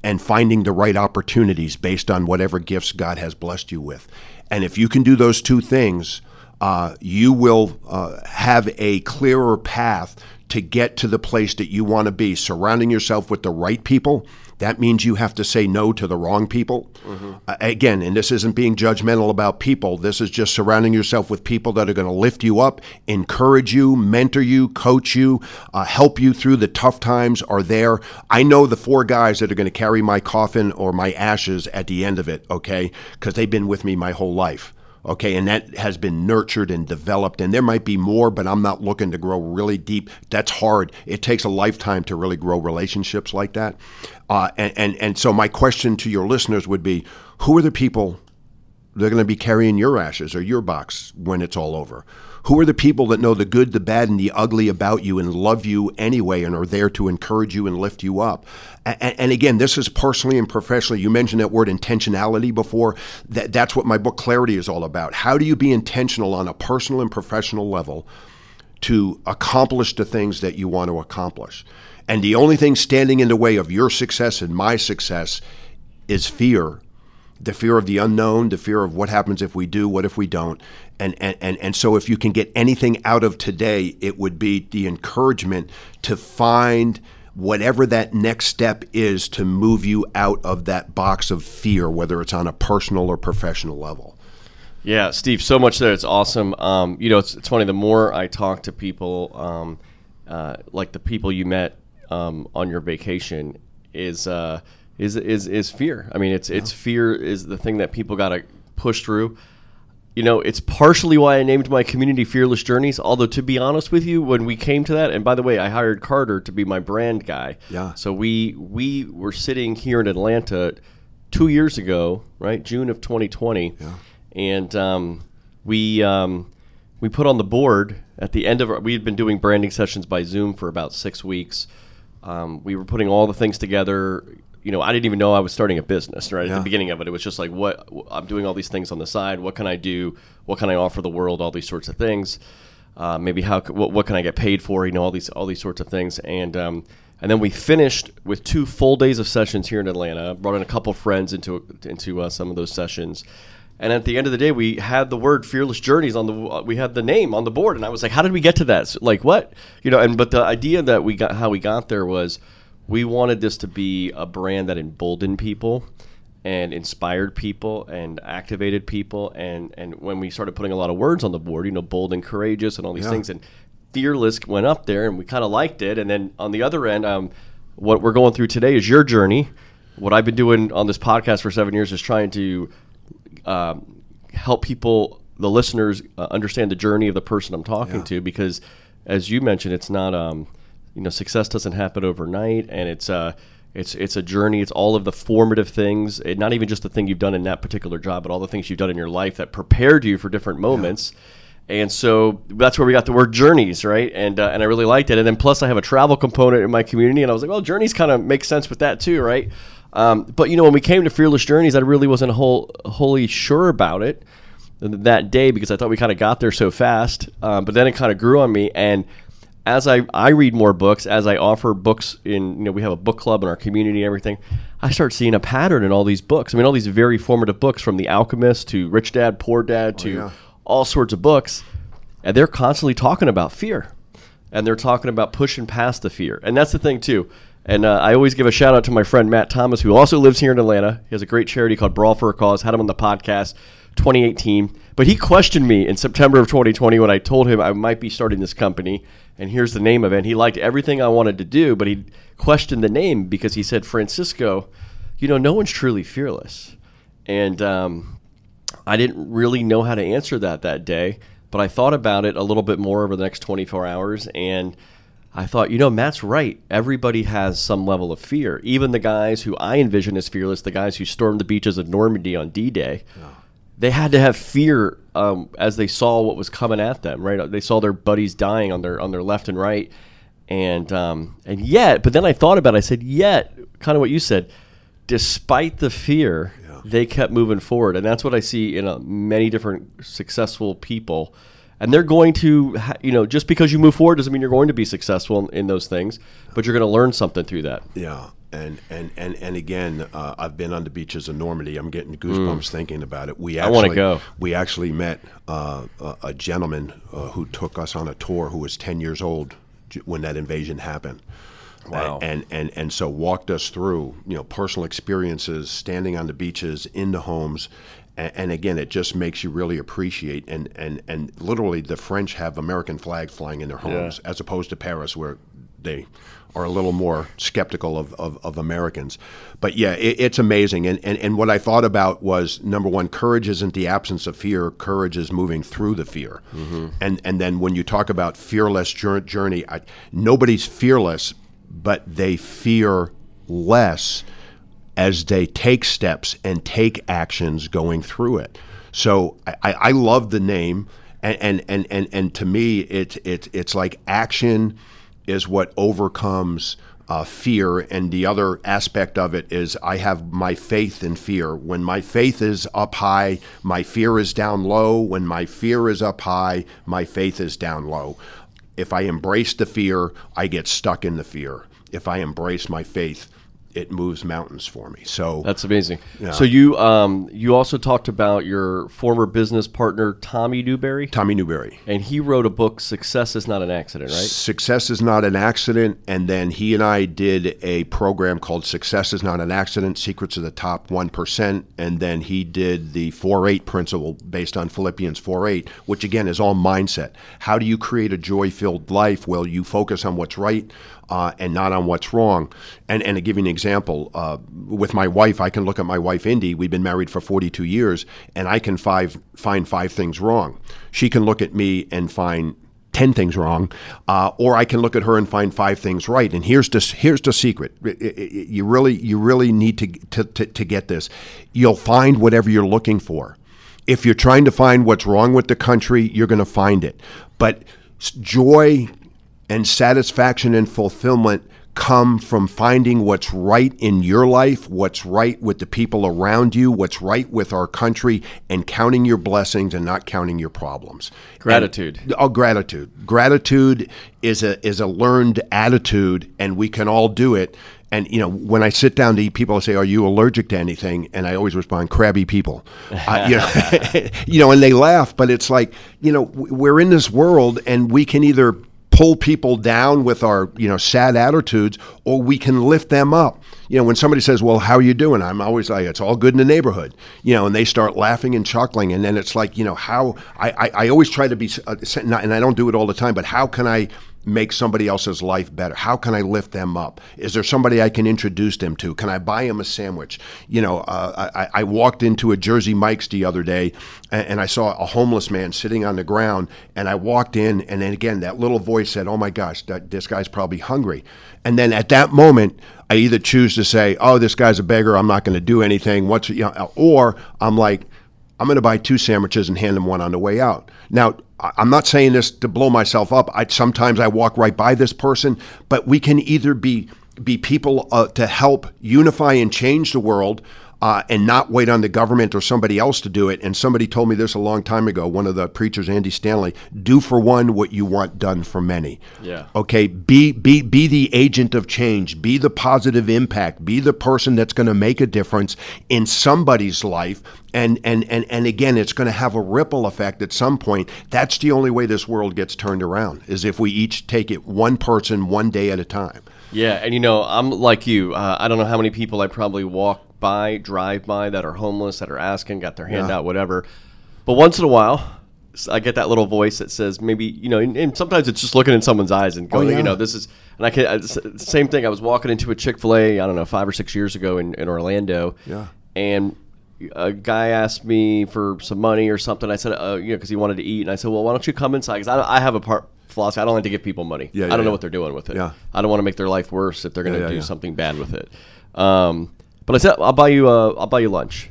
and finding the right opportunities based on whatever gifts God has blessed you with. And if you can do those two things, uh, you will uh, have a clearer path to get to the place that you want to be. Surrounding yourself with the right people, that means you have to say no to the wrong people. Mm-hmm. Uh, again, and this isn't being judgmental about people, this is just surrounding yourself with people that are going to lift you up, encourage you, mentor you, coach you, uh, help you through the tough times are there. I know the four guys that are going to carry my coffin or my ashes at the end of it, okay? Because they've been with me my whole life okay and that has been nurtured and developed and there might be more but i'm not looking to grow really deep. That's hard. It takes a lifetime to really grow relationships like that. Uh, and, and, and so my question to your listeners would be who are the people that are going to be carrying your ashes or your box when it's all over who are the people that know the good, the bad, and the ugly about you and love you anyway and are there to encourage you and lift you up? And, and again, this is personally and professionally. You mentioned that word intentionality before. That, that's what my book Clarity is all about. How do you be intentional on a personal and professional level to accomplish the things that you want to accomplish? And the only thing standing in the way of your success and my success is fear the fear of the unknown, the fear of what happens if we do, what if we don't. And, and, and, and so, if you can get anything out of today, it would be the encouragement to find whatever that next step is to move you out of that box of fear, whether it's on a personal or professional level. Yeah, Steve, so much there. It's awesome. Um, you know, it's, it's funny. The more I talk to people, um, uh, like the people you met um, on your vacation, is uh, is is is fear. I mean, it's yeah. it's fear is the thing that people got to push through. You know, it's partially why I named my community Fearless Journeys. Although, to be honest with you, when we came to that, and by the way, I hired Carter to be my brand guy. Yeah. So we we were sitting here in Atlanta two years ago, right, June of 2020, yeah. and um, we um, we put on the board at the end of our, we had been doing branding sessions by Zoom for about six weeks. Um, we were putting all the things together, you know, I didn't even know I was starting a business right yeah. at the beginning of it. It was just like, what I'm doing all these things on the side. What can I do? What can I offer the world? All these sorts of things. Uh, maybe how what, what, can I get paid for? You know, all these all these sorts of things. And um, and then we finished with two full days of sessions here in Atlanta. Brought in a couple friends into into uh, some of those sessions. And at the end of the day, we had the word "fearless journeys" on the. Uh, we had the name on the board, and I was like, "How did we get to that? So, like, what? You know?" And but the idea that we got, how we got there was we wanted this to be a brand that emboldened people and inspired people and activated people and and when we started putting a lot of words on the board you know bold and courageous and all these yeah. things and fearless went up there and we kind of liked it and then on the other end um, what we're going through today is your journey what i've been doing on this podcast for seven years is trying to um, help people the listeners uh, understand the journey of the person i'm talking yeah. to because as you mentioned it's not um, you know success doesn't happen overnight, and it's uh it's it's a journey. It's all of the formative things, it, not even just the thing you've done in that particular job, but all the things you've done in your life that prepared you for different moments. Yeah. And so that's where we got the word journeys, right? And uh, and I really liked it. And then plus I have a travel component in my community, and I was like, well, journeys kind of make sense with that too, right? Um, but you know, when we came to Fearless Journeys, I really wasn't whole, wholly sure about it that day because I thought we kind of got there so fast. Um, but then it kind of grew on me, and as I, I read more books, as I offer books in, you know, we have a book club in our community and everything, I start seeing a pattern in all these books. I mean, all these very formative books from The Alchemist to Rich Dad, Poor Dad oh, to oh, yeah. all sorts of books. And they're constantly talking about fear. And they're talking about pushing past the fear. And that's the thing, too. And uh, I always give a shout out to my friend Matt Thomas, who also lives here in Atlanta. He has a great charity called Brawl for a Cause. Had him on the podcast 2018. But he questioned me in September of 2020 when I told him I might be starting this company and here's the name of it. And he liked everything I wanted to do, but he questioned the name because he said, Francisco, you know, no one's truly fearless. And um, I didn't really know how to answer that that day, but I thought about it a little bit more over the next 24 hours and I thought, you know, Matt's right. Everybody has some level of fear. Even the guys who I envision as fearless, the guys who stormed the beaches of Normandy on D-Day, they had to have fear um, as they saw what was coming at them. Right? They saw their buddies dying on their on their left and right, and um, and yet, but then I thought about. it. I said, yet, kind of what you said. Despite the fear, they kept moving forward, and that's what I see in uh, many different successful people and they're going to you know just because you move forward doesn't mean you're going to be successful in, in those things but you're going to learn something through that yeah and and and, and again uh, i've been on the beaches of normandy i'm getting goosebumps mm. thinking about it we actually, I want to go we actually met uh, a, a, gentleman uh, who took us on a tour who was 10 years old when that invasion happened Wow. And, and and so walked us through, you know, personal experiences, standing on the beaches, in the homes, and, and, again, it just makes you really appreciate and, and, and literally the French have American flags flying in their homes yeah. as opposed to Paris where they are a little more skeptical of, of, of Americans. But yeah, it, it's amazing. And, and, and what I thought about was number one, courage isn't the absence of fear, courage is moving through the fear. Mm-hmm. And, and then when you talk about fearless journey, I, nobody's fearless, but they fear less as they take steps and take actions going through it. So I, I love the name, and, and, and, and, and to me, it, it, it's like action is what overcomes uh, fear, and the other aspect of it is I have my faith in fear. When my faith is up high, my fear is down low. When my fear is up high, my faith is down low. If I embrace the fear, I get stuck in the fear. If I embrace my faith, it moves mountains for me. So that's amazing. Yeah. So you um, you also talked about your former business partner Tommy Newberry. Tommy Newberry, and he wrote a book, "Success is Not an Accident," right? Success is not an accident. And then he and I did a program called "Success is Not an Accident: Secrets of the Top One Percent." And then he did the four eight principle based on Philippians four eight, which again is all mindset. How do you create a joy filled life? Well, you focus on what's right uh, and not on what's wrong. And, and to give you an example, uh, with my wife, I can look at my wife, Indy. We've been married for 42 years, and I can five, find five things wrong. She can look at me and find 10 things wrong, uh, or I can look at her and find five things right. And here's the, here's the secret. You really, you really need to, to, to, to get this. You'll find whatever you're looking for. If you're trying to find what's wrong with the country, you're going to find it. But joy, and satisfaction and fulfillment come from finding what's right in your life, what's right with the people around you, what's right with our country, and counting your blessings and not counting your problems. Gratitude. And, oh, gratitude. Gratitude is a is a learned attitude, and we can all do it. And you know, when I sit down to eat, people say, "Are you allergic to anything?" And I always respond, "Crabby people." uh, you, know, you know, and they laugh, but it's like you know, we're in this world, and we can either pull people down with our you know sad attitudes or we can lift them up you know when somebody says well how are you doing i'm always like it's all good in the neighborhood you know and they start laughing and chuckling and then it's like you know how i i, I always try to be uh, and i don't do it all the time but how can i make somebody else's life better? How can I lift them up? Is there somebody I can introduce them to? Can I buy them a sandwich? You know, uh, I, I, walked into a Jersey Mike's the other day and, and, I saw a homeless man sitting on the ground. And I walked in, and then again, that little voice said, Oh my gosh, that, this guy's probably hungry. And then at that moment, I either choose to say, Oh, this guy's a beggar. I'm not going to do anything. What's, you know, or I'm like, I'm going to buy two sandwiches and hand him one on the way out. Now, I'm not saying this to blow myself up. I, sometimes I walk right by this person, but we can either be be people uh, to help unify and change the world, uh, and not wait on the government or somebody else to do it. And somebody told me this a long time ago. One of the preachers, Andy Stanley, do for one what you want done for many. Yeah. Okay. Be be be the agent of change. Be the positive impact. Be the person that's going to make a difference in somebody's life. And and and and again, it's going to have a ripple effect at some point. That's the only way this world gets turned around is if we each take it one person, one day at a time. Yeah, and you know, I'm like you. Uh, I don't know how many people I probably walk by, drive by that are homeless, that are asking, got their hand yeah. out, whatever. But once in a while, I get that little voice that says maybe you know, and, and sometimes it's just looking in someone's eyes and going, oh, yeah. you know, this is. And I can same thing. I was walking into a Chick Fil A, I don't know, five or six years ago in, in Orlando, yeah, and a guy asked me for some money or something. I said, uh, you know, because he wanted to eat, and I said, well, why don't you come inside? Because I, I have a part philosophy. I don't like to give people money. Yeah, I don't know yeah. what they're doing with it. Yeah. I don't want to make their life worse if they're going to Yeah, yeah, do yeah. something bad with it. Um, but I said, I'll buy you, uh, I'll buy you lunch.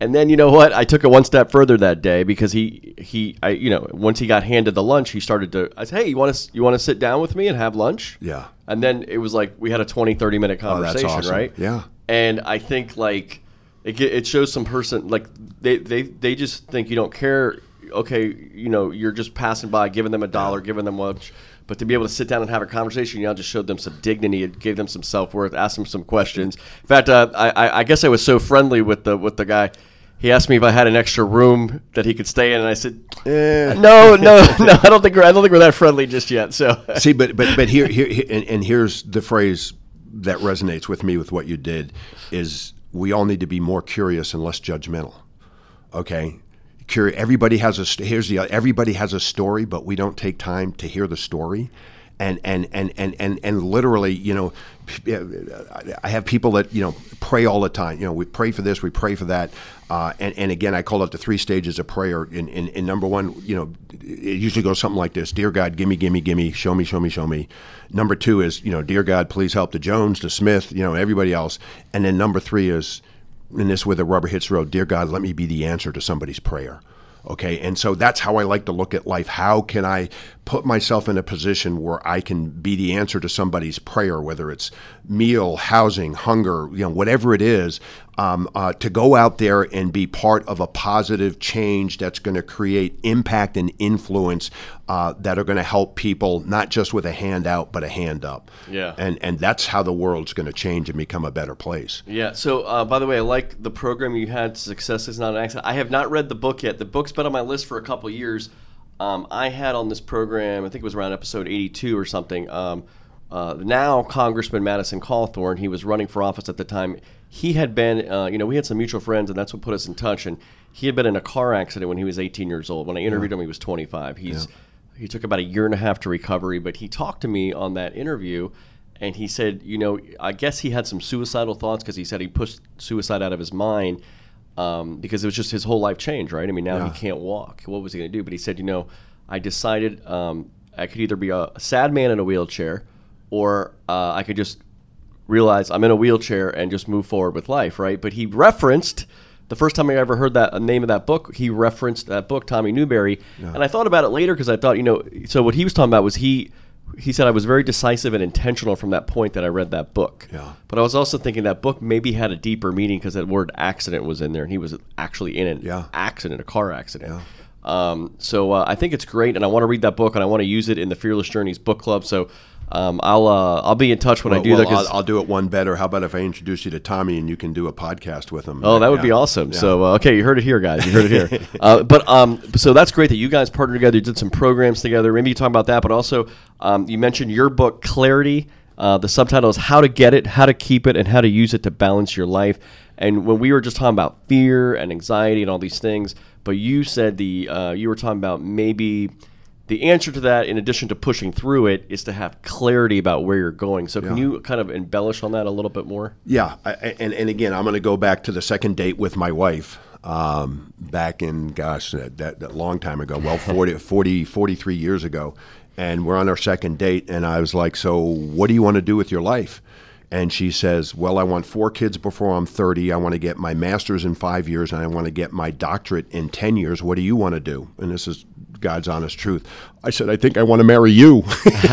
And then you know what? I took it one step further that day because he he I you know once he got handed the lunch, he started to. I said, hey, you want to you want to sit down with me and have lunch? Yeah. And then it was like we had a 20, 30 minute Oh, conversation, awesome. right? Yeah. And I think like it, it shows some person like they, they they just think you don't care. Okay, you know you're just passing by, giving them a dollar, giving them lunch. But to be able to sit down and have a conversation, you know, just showed them some dignity. It gave them some self worth. Asked them some questions. In fact, uh, I, I- guess I was so friendly with the with the guy. He asked me if I had an extra room that he could stay in, and I said, Eh. "No, no, no. I don't think we're I don't think we're that friendly just yet." So See, but but but here here, here and, and here's the phrase that resonates with me with what you did is we all need to be more curious and less judgmental. Okay. Curi- everybody has a here's the everybody has a story, but we don't take time to hear the story, and and and and and, and literally, you know, p- I have people that you know pray all the time. You know, we pray for this, we pray for that, uh, and and again, I call it the three stages of prayer. In, in in number one, you know, it usually goes something like this: Dear God, gimme, gimme, gimme, show me, show me, show me. Number two is you know, Dear God, please help the Jones, the Smith, you know, everybody else, and then number three is and this where the rubber hits the road. Dear God, let me be the answer to somebody's prayer. Okay, and so that's how I like to look at life. How can I put myself in a position where I can be the answer to somebody's prayer, whether it's meal, housing, hunger, you know, whatever it is, um, uh, to go out there and be part of a positive change that's going to create impact and influence uh, that are going to help people, not just with a handout but a hand up. Yeah. and and that's how the world's going to change and become a better place. Yeah. So, uh, by the way, I like the program you had. Success is not an accident. I have not read the book yet. The book's been on my list for a couple years. Um, I had on this program, I think it was around episode 82 or something. Um, uh, now Congressman Madison Cawthorn, he was running for office at the time. He had been, uh, you know, we had some mutual friends, and that's what put us in touch. And he had been in a car accident when he was 18 years old. When I interviewed him, he was 25. He's he took about a year and a half to recovery, but he talked to me on that interview and he said, you know, I guess he had some suicidal thoughts because he said he pushed suicide out of his mind um, because it was just his whole life changed, right? I mean, now Yeah. he can't walk. What was he going to do? But he said, you know, I decided um, I could either be a, a sad man in a wheelchair or uh, I could just realize I'm in a wheelchair and just move forward with life, right? But he referenced the first time I ever heard that name of that book, he referenced that book, Tommy Newberry, and I thought about it later because I thought, you know, so what he was talking about was he he said I was very decisive and intentional from that point that I read that book. Yeah. But I was also thinking that book maybe had a deeper meaning because that word accident was in there, and he was actually in an Yeah. accident, a car accident. Yeah. Um, so uh, I think it's great, and I want to read that book, and I want to use it in the Fearless Journeys book club. So um, I'll uh, I'll be in touch when I do well, that. 'cause- I'll, I'll do it one better. How about if I introduce you to Tommy and you can do a podcast with him? Oh, that would be awesome. Yeah. So, uh, okay, you heard it here, guys. You heard it here. uh, but um, so that's great that you guys partnered together. You did some programs together. Maybe you talk about that, but also um, you mentioned your book, Clarity. Uh, the subtitle is "How to Get It, How to Keep It, and How to Use It to Balance Your Life." And when we were just talking about fear and anxiety and all these things, but you said the uh, you were talking about maybe the answer to that, in addition to pushing through it, is to have clarity about where you're going. So, can Yeah. you kind of embellish on that a little bit more? Yeah, I, I- and and again, I'm going to go back to the second date with my wife. Um, back in gosh, that, that, that long time ago. Well, 40, 40, 43 years ago, and we're on our second date, and I was like, "So, what do you want to do with your life?" And she says, "Well, I want four kids before I'm 30. I want to get my master's in five years, and I want to get my doctorate in 10 years. What do you want to do?" And this is God's honest truth. I said, "I think I want to marry you."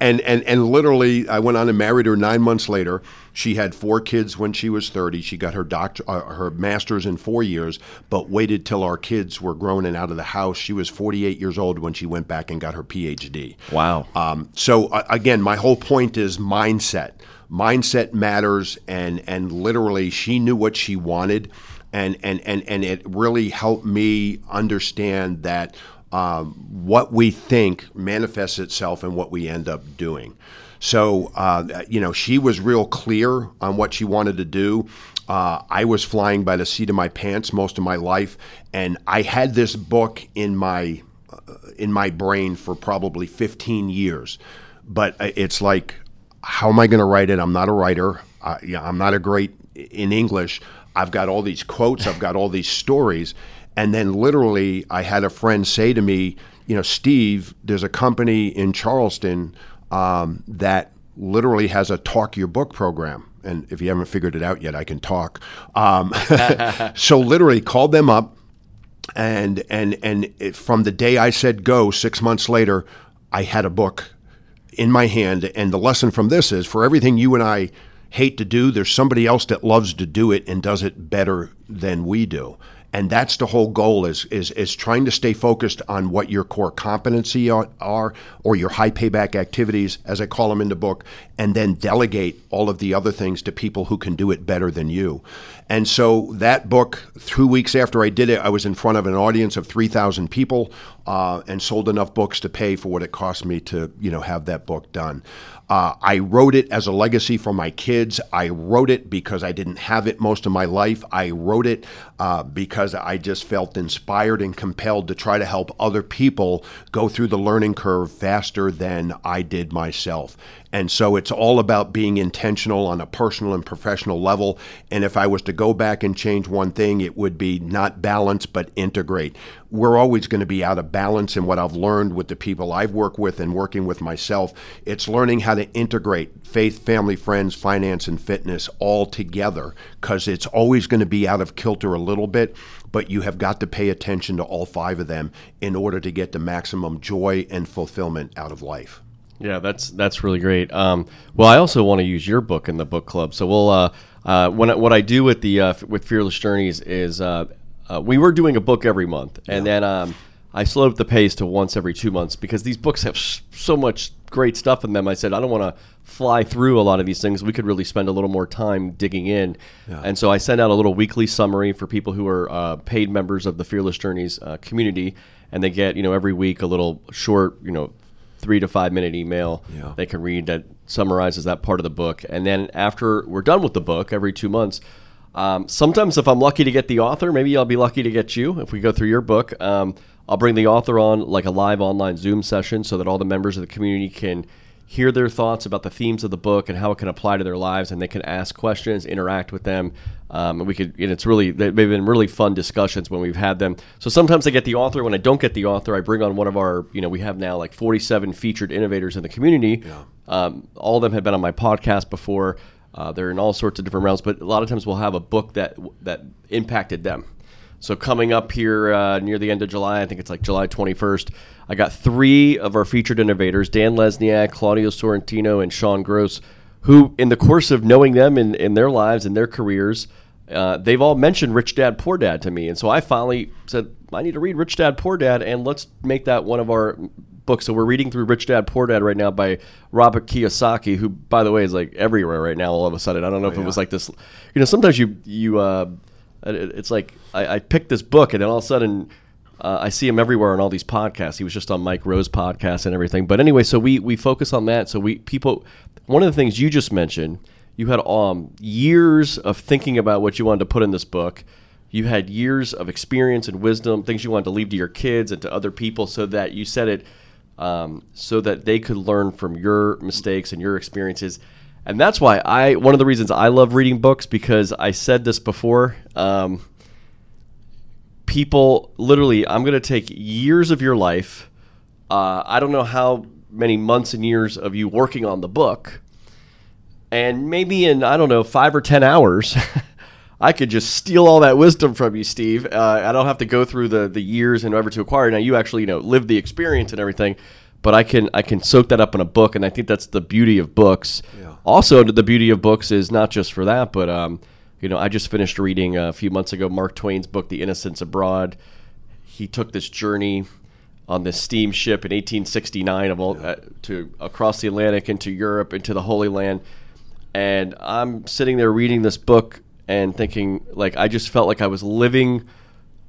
and and and literally, I went on and married her nine months later. She had four kids when she was 30. She got her doctor, uh, her master's in four years, but waited till our kids were grown and out of the house. She was 48 years old when she went back and got her PhD. Wow. Um, so uh, again, my whole point is mindset. Mindset matters, and and literally, she knew what she wanted, and and and and it really helped me understand that um, what we think manifests itself in what we end up doing. So uh, you know, she was real clear on what she wanted to do. Uh, I was flying by the seat of my pants most of my life, and I had this book in my in my brain for probably 15 years. But uh, it's like, how am I going to write it? I'm not a writer. Uh, yeah, I'm not a great in English. I've got all these quotes, I've got all these stories. And then literally, I had a friend say to me, you know, Steve, there's a company in Charleston um, that literally has a talk your book program. And if you haven't figured it out yet, I can talk. Um, so literally called them up, and and and it, from the day I said go, six months later, I had a book in my hand. And the lesson from this is for everything you and I hate to do, there's somebody else that loves to do it and does it better than we do. And that's the whole goal is is is trying to stay focused on what your core competency are, or your high payback activities as I call them in the book and then delegate all of the other things to people who can do it better than you. And so that book 2 weeks after I did it I was in front of an audience of 3000 people uh, and sold enough books to pay for what it cost me to you know have that book done uh, I wrote it as a legacy for my kids. I wrote it because I didn't have it most of my life. I wrote it uh, because I just felt inspired and compelled to try to help other people go through the learning curve faster than I did myself. And so it's all about being intentional on a personal and professional level. And if I was to go back and change one thing, it would be not balance, but integrate. We're always going to be out of balance. And what I've learned with the people I've worked with and working with myself, it's learning how to integrate faith, family, friends, finance, and fitness all together because it's always going to be out of kilter a little bit. But you have got to pay attention to all five of them in order to get the maximum joy and fulfillment out of life. Yeah, that's that's really great. Um, well, I also want to use your book in the book club. So we'll uh, uh, when what I do with the uh, with Fearless Journeys is uh, uh, we were doing a book every month, and then um, I slowed up the pace to once every two months because these books have so much great stuff in them. I said I don't want to fly through a lot of these things. We could really spend a little more time digging in, yeah. and so I send out a little weekly summary for people who are uh, paid members of the Fearless Journeys community and they get you know every week a little short you know three to five minute email yeah. they can read that summarizes that part of the book. And then after we're done with the book, every two months, um, sometimes if I'm lucky to get the author, maybe I'll be lucky to get you if we go through your book. Um, I'll bring the author on like a live online Zoom session so that all the members of the community can hear their thoughts about the themes of the book and how it can apply to their lives, and they can ask questions, interact with them. Um, and we could, and it's really, they've been really fun discussions when we've had them. So sometimes I get the author. When I don't get the author, I bring on one of our, you know, we have now like 47 featured innovators in the community. Yeah. Um, all of them have been on my podcast before. Uh, they're in all sorts of different realms, but a lot of times we'll have a book that that impacted them. So coming up here uh, near the end of July, I think it's like July 21st. I got three of our featured innovators: Dan Lesniak, Claudio Sorrentino, and Sean Gross, who, in the course of knowing them in, in their lives and their careers, uh, they've all mentioned Rich Dad Poor Dad to me, and so I finally said I need to read Rich Dad Poor Dad, and let's make that one of our books. So we're reading through Rich Dad Poor Dad right now by Robert Kiyosaki, who, by the way, is like everywhere right now. All of a sudden, I don't know oh, if yeah. it was like this. You know, sometimes you you. Uh, it's like I, I picked this book, and then all of a sudden, uh, I see him everywhere on all these podcasts. He was just on Mike Rose podcast and everything. But anyway, so we we focus on that. So we people. One of the things you just mentioned, you had um, years of thinking about what you wanted to put in this book. You had years of experience and wisdom, things you wanted to leave to your kids and to other people, so that you said it um, so that they could learn from your mistakes and your experiences and that's why I one of the reasons I love reading books because I said this before. Um, people literally, I'm going to take years of your life. Uh, I don't know how many months and years of you working on the book, and maybe in I don't know five or ten hours. I could just steal all that wisdom from you, Steve. Uh, I don't have to go through the the years in order to acquire. Now you actually you know live the experience and everything, but I can I can soak that up in a book, and I think that's the beauty of books. Yeah also, the beauty of books is not just for that, but um, you know, I just finished reading a few months ago Mark Twain's book, The Innocents Abroad. He took this journey on this steamship in 1869 of all, uh, to across the Atlantic into Europe into the Holy Land, and I'm sitting there reading this book and thinking like I just felt like I was living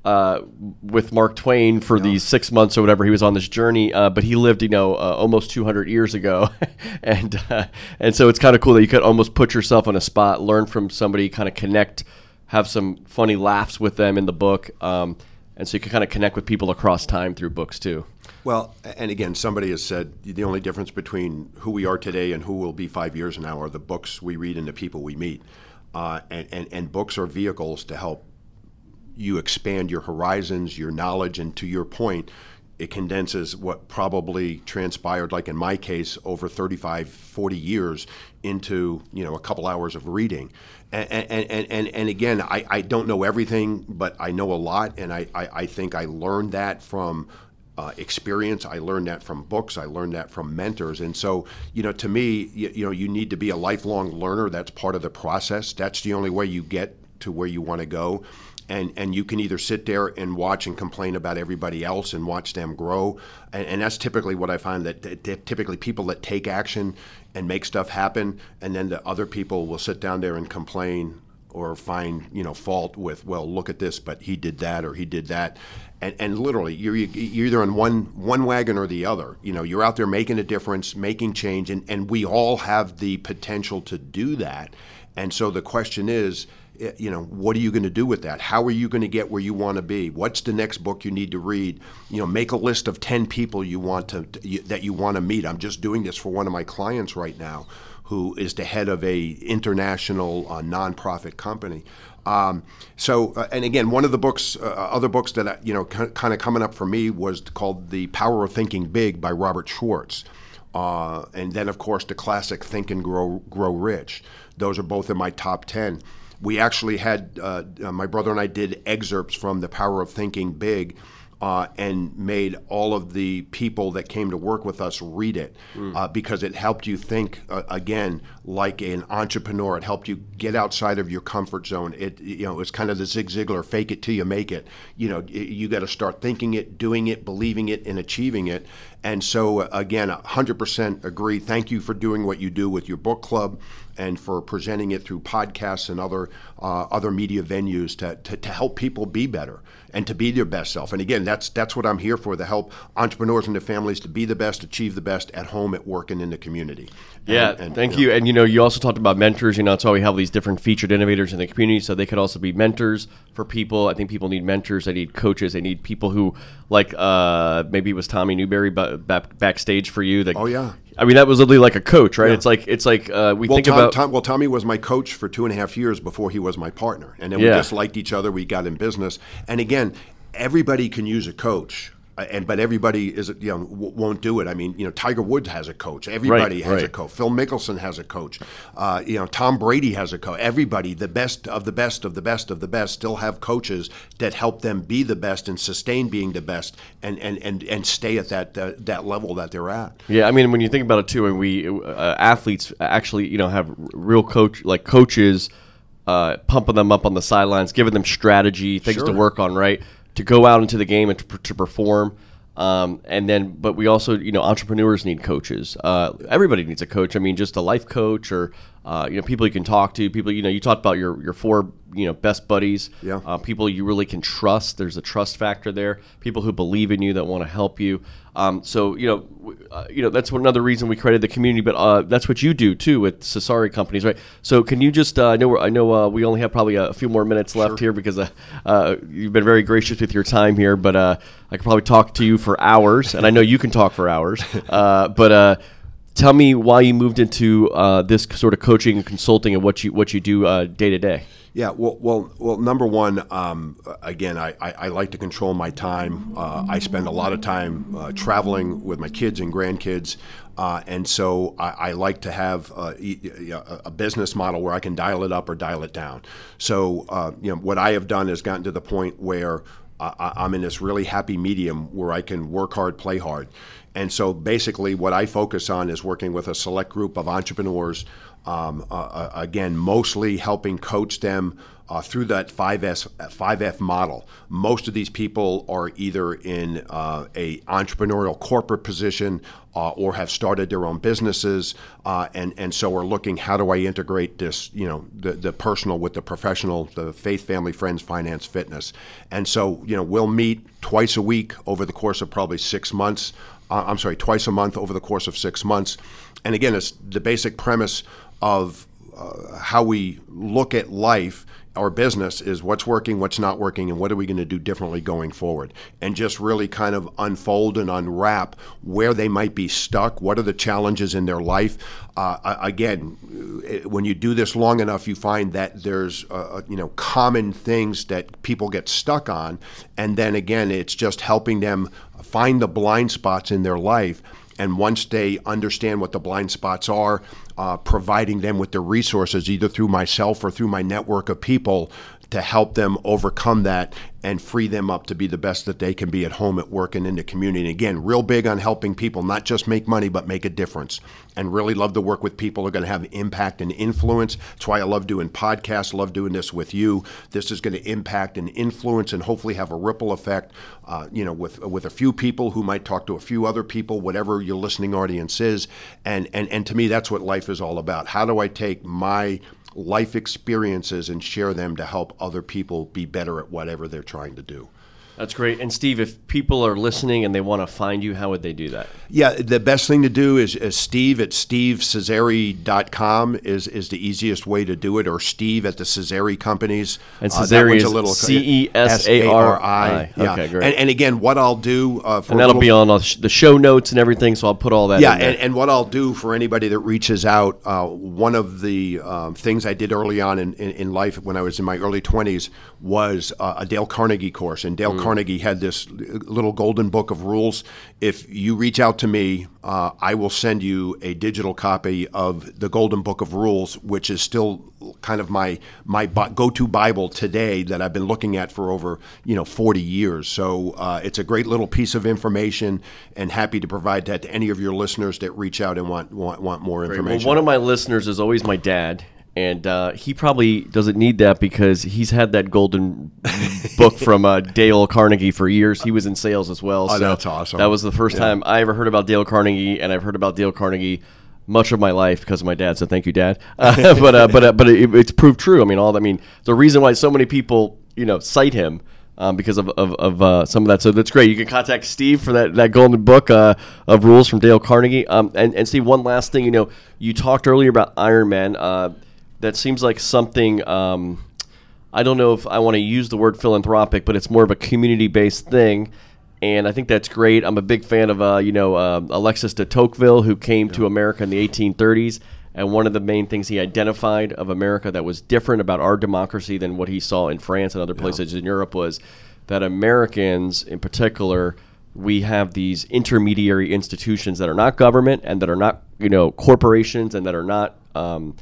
uh, with Mark Twain for yeah. these six months or whatever he was on this journey. Uh, but he lived, you know, uh, almost 200 years ago, and uh, and so it's kind of cool that you could almost put yourself on a spot, learn from somebody, kind of connect, have some funny laughs with them in the book, um, and so you can kind of connect with people across time through books too. Well, and again, somebody has said the only difference between who we are today and who we'll be five years from now are the books we read and the people we meet. uh, and, and and books are vehicles to help you expand your horizons, your knowledge, and to your point, it condenses what probably transpired, like in my case, over 35, 40 years into you know a couple hours of reading. And, and, and, and, again, I, I don't know everything, but I know a lot, and I, I, I think I learned that from uh, experience. I learned that from books. I learned that from mentors. And so, you know, to me, you, you know, you need to be a lifelong learner. That's part of the process. That's the only way you get to where you want to go and and you can either sit there and watch and complain about everybody else and watch them grow. And, and that's typically what i find that, that, typically people that take action and make stuff happen and then the other people will sit down there and complain or find you know fault with well look at this but he did that or he did that. And, and literally you're, you're either on one one wagon or the other. You know you're out there making a difference making change and, and we all have the potential to do that. And so the question is you know what are you going to do with that? How are you going to get where you want to be? What's the next book you need to read? You know make a list of 10 people you want to that you want to meet. I'm just doing this for one of my clients right now who is the head of a international uh, nonprofit company. Um, so uh, and again one of the books uh, other books that I, you know kind of coming up for me was called the power of thinking big by robert schwartz. Uh, and then of course the classic think and grow grow rich. Those are both in my top 10 we actually had uh, uh, my brother and I did excerpts from The Power of Thinking Big. Uh, and made all of the people that came to work with us read it mm. uh, because it helped you think uh, again like an entrepreneur. It helped you get outside of your comfort zone. It you know it's kind of the Zig Ziglar fake it till you make it. You know you got to start thinking it, doing it, believing it, and achieving it. And so uh, again, 100% agree. Thank you for doing what you do with your book club and for presenting it through podcasts and other uh, other media venues to, to, to, help people be better and to be their best self. And again, that's that's what I'm here for to help entrepreneurs and their families to be the best, achieve the best at home, at work, and in the community. Yeah, and, and, thank you, know, you. And you know, you also talked about mentors. You know, that's why we have these different featured innovators in the community, so they could also be mentors for people. I think people need mentors. They need coaches. They need people who, like, uh, maybe it was Tommy Newberry, but back, backstage for you. That oh yeah, I mean, that was literally like a coach, right? Yeah. It's like it's like uh, we well, think Tom, about. Tom, well, Tommy was my coach for two and a half years before he was my partner, and then yeah. we just liked each other. We got in business, and again, everybody can use a coach. Uh, and but everybody is you know won't do it. I mean, you know, Tiger Woods has a coach. Everybody right, has right. a coach. Phil Mickelson has a coach. Uh, you know, Tom Brady has a coach. Everybody, the best of the best of the best of the best, still have coaches that help them be the best and sustain being the best and and and, and stay at that uh, that level that they're at. Yeah, I mean, when you think about it too, and we uh, athletes actually you know have real coach like coaches. Uh, pumping them up on the sidelines, giving them strategy, things sure. to work on, right? To go out into the game and to, to perform. Um, and then, but we also, you know, entrepreneurs need coaches. Uh, everybody needs a coach. I mean, just a life coach or, uh, you know, people you can talk to. People, you know, you talked about your your four, you know, best buddies. Yeah. Uh, people you really can trust. There's a trust factor there. People who believe in you that want to help you. Um, so you know, uh, you know that's another reason we created the community. But uh, that's what you do too with Cesari companies, right? So can you just? Uh, I know I know uh, we only have probably a, few more minutes left sure. here because uh, uh, you've been very gracious with your time here. But I could probably talk to you for hours, and I know you can talk for hours. but tell me why you moved into this sort of coaching and consulting and what you what you do day to day. Yeah, well, well, well. Number one, um, again, I, I, I, like to control my time. Uh, I spend a lot of time uh, traveling with my kids and grandkids, uh, and so I, I, like to have a business model where I can dial it up or dial it down. So, uh, you know, what I have done is gotten to the point where I'm in this really happy medium where I can work hard, play hard. And so basically, what I focus on is working with a select group of entrepreneurs um, uh, uh, again, mostly helping coach them uh, through that 5S, 5F model. Most of these people are either in uh, a entrepreneurial corporate position uh, or have started their own businesses, uh, and and so are looking how do I integrate this, you know, the the personal with the professional, the faith, family, friends, finance, fitness, and so you know we'll meet twice a week over the course of probably six months. I'm sorry, twice a month over the course of six months, and again, it's the basic premise of uh, how we look at life our business is what's working, what's not working, and what are we going to do differently going forward. And just really kind of unfold and unwrap where they might be stuck, what are the challenges in their life. Uh, again, when you do this long enough, you find that there's uh, you know common things that people get stuck on, and then again, it's just helping them find the blind spots in their life and once they understand what the blind spots are, uh, providing them with the resources, either through myself or through my network of people, to help them overcome that and free them up to be the best that they can be at home, at work, and in the community. And again, real big on helping people not just make money, but make a difference. And really love to work with people who are going to have impact and influence. That's why I love doing podcasts, love doing this with you. This is going to impact and influence and hopefully have a ripple effect, uh, you know, with with a few people who might talk to a few other people, whatever your listening audience is. And, and, and to me, that's what life is all about. How do I take my life experiences and share them to help other people be better at whatever they're trying to do. That's great. And Steve, if people are listening and they want to find you, how would they do that? Yeah, the best thing to do is, is Steve at stevecesari.com is, is the easiest way to do it, or Steve at the Cesari Companies. And Cesari uh, is C-E-S-A-R-I. Yeah. Okay, great. And, and, again, what I'll do uh, for And that'll be on the show notes and everything, so I'll put all that yeah, and, and, what I'll do for anybody that reaches out, uh, one of the um, things I did early on in, in, in, life when I was in my early 20s was uh, a Dale Carnegie course. And Dale mm. Carnegie had this little golden book of rules. If you reach out to me, uh, I will send you a digital copy of the golden book of rules, which is still kind of my my go-to Bible today that I've been looking at for over you know 40 years. So uh, it's a great little piece of information, and happy to provide that to any of your listeners that reach out and want want, want more information. Well, one of my listeners is always my dad, and uh, he probably doesn't need that because he's had that golden book from uh, Dale Carnegie for years. He was in sales as well. Oh, so that's awesome. That was the first yeah. time I ever heard about Dale Carnegie, and I've heard about Dale Carnegie much of my life because of my dad. So thank you, Dad. Uh, but uh, but uh, but it, it's proved true. I mean, all I mean, the reason why so many people you know cite him. Um, because of, of, of uh, some of that. So that's great. You can contact Steve for that, that golden book uh, of rules from Dale Carnegie. Um, and, and Steve, one last thing, you know, you talked earlier about Ironman. Uh, that seems like something. Um, I don't know if I want to use the word philanthropic, but it's more of a community-based thing, and I think that's great. I'm a big fan of uh, you know uh, Alexis de Tocqueville, who came yeah. to America in the 1830s, and one of the main things he identified of America that was different about our democracy than what he saw in France and other places yeah. in Europe was that Americans, in particular, we have these intermediary institutions that are not government and that are not you know corporations and that are not um,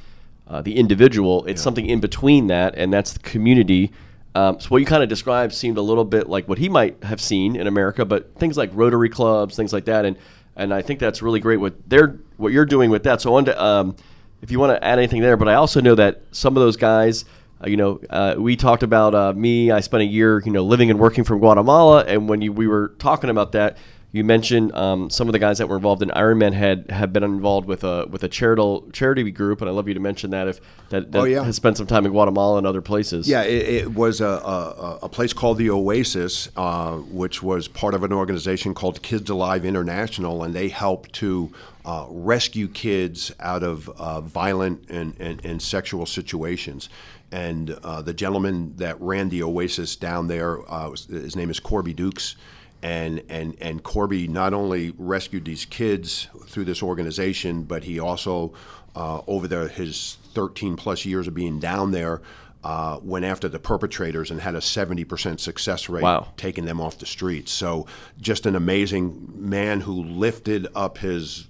uh, the individual. It's yeah. something in between that, and that's the community. Um, so what you kind of described seemed a little bit like what he might have seen in America, but things like Rotary clubs, things like that, and and I think that's really great what they're what you're doing with that. So on to, um, if you want to add anything there, but I also know that some of those guys. Uh, you know, uh, we talked about uh, me. I spent a year, you know, living and working from Guatemala, and when you, we were talking about that, you mentioned um, some of the guys that were involved in Ironman had have been involved with a with a charitable charity group, and I love you to mention that if that, that oh, yeah. has spent some time in Guatemala and other places. Yeah, it, it was a, a, a, place called the Oasis, uh, which was part of an organization called Kids Alive International, and they help to uh, rescue kids out of uh, violent and, and, and, sexual situations. And uh, the gentleman that ran the Oasis down there, uh, his name is Corby Dukes and and and Corby not only rescued these kids through this organization, but he also, uh, over the, his 13 plus years of being down there, uh, went after the perpetrators and had a 70% success rate, wow. taking them off the streets. So, just an amazing man who lifted up his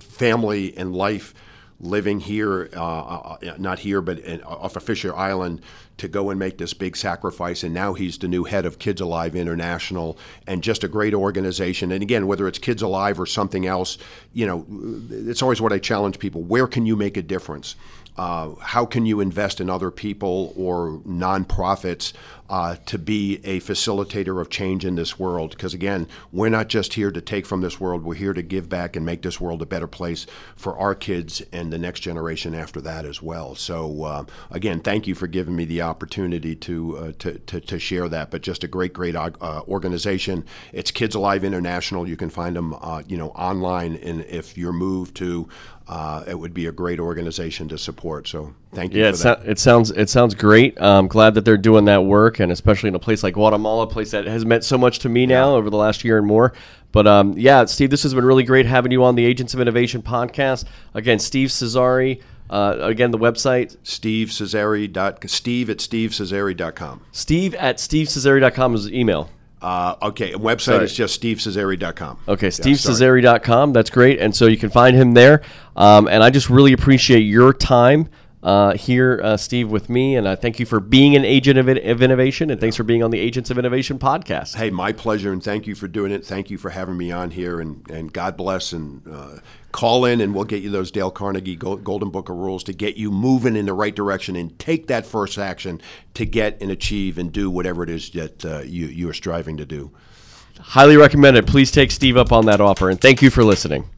family and life living here, uh, uh, not here, but in, off of Fisher Island, to go and make this big sacrifice. And now he's the new head of Kids Alive International, and just a great organization. And again, whether it's Kids Alive or something else, you know, it's always what I challenge people: where can you make a difference? Uh, how can you invest in other people or nonprofits uh, to be a facilitator of change in this world. Because again, we're not just here to take from this world, we're here to give back and make this world a better place for our kids and the next generation after that as well. So, uh, again, thank you for giving me the opportunity to, uh, to, to, to, share that. But just a great, great uh, organization. It's Kids Alive International. You can find them, uh, you know, online. And if you're moved to uh, it would be a great organization to support. So thank you. Yeah, it, so, it, sounds it sounds great. I'm glad that they're doing that work, and especially in a place like Guatemala, a place that has meant so much to me now over the last year and more. But um, yeah, Steve, this has been really great having you on the Agents of Innovation podcast. Again, Steve Cesari. Uh, again, the website Steve Cesari dot Steve at stevecesari.com. Steve at stevecesari.com is email. Uh, okay, website Sorry. is just stevecesari.com. Okay, stevecesari.com. That's great. And so you can find him there. Um, and I just really appreciate your time uh, here, uh, Steve, with me. And I thank you for being an agent of, of, innovation. And thanks for being on the Agents of Innovation podcast. Hey, my pleasure. And thank you for doing it. Thank you for having me on here. And, and God bless. And uh, call in, and we'll get you those Dale Carnegie Golden Book of Rules to get you moving in the right direction and take that first action to get and achieve and do whatever it is that uh, you, you are striving to do. Highly recommend it. Please take Steve up on that offer. And thank you for listening.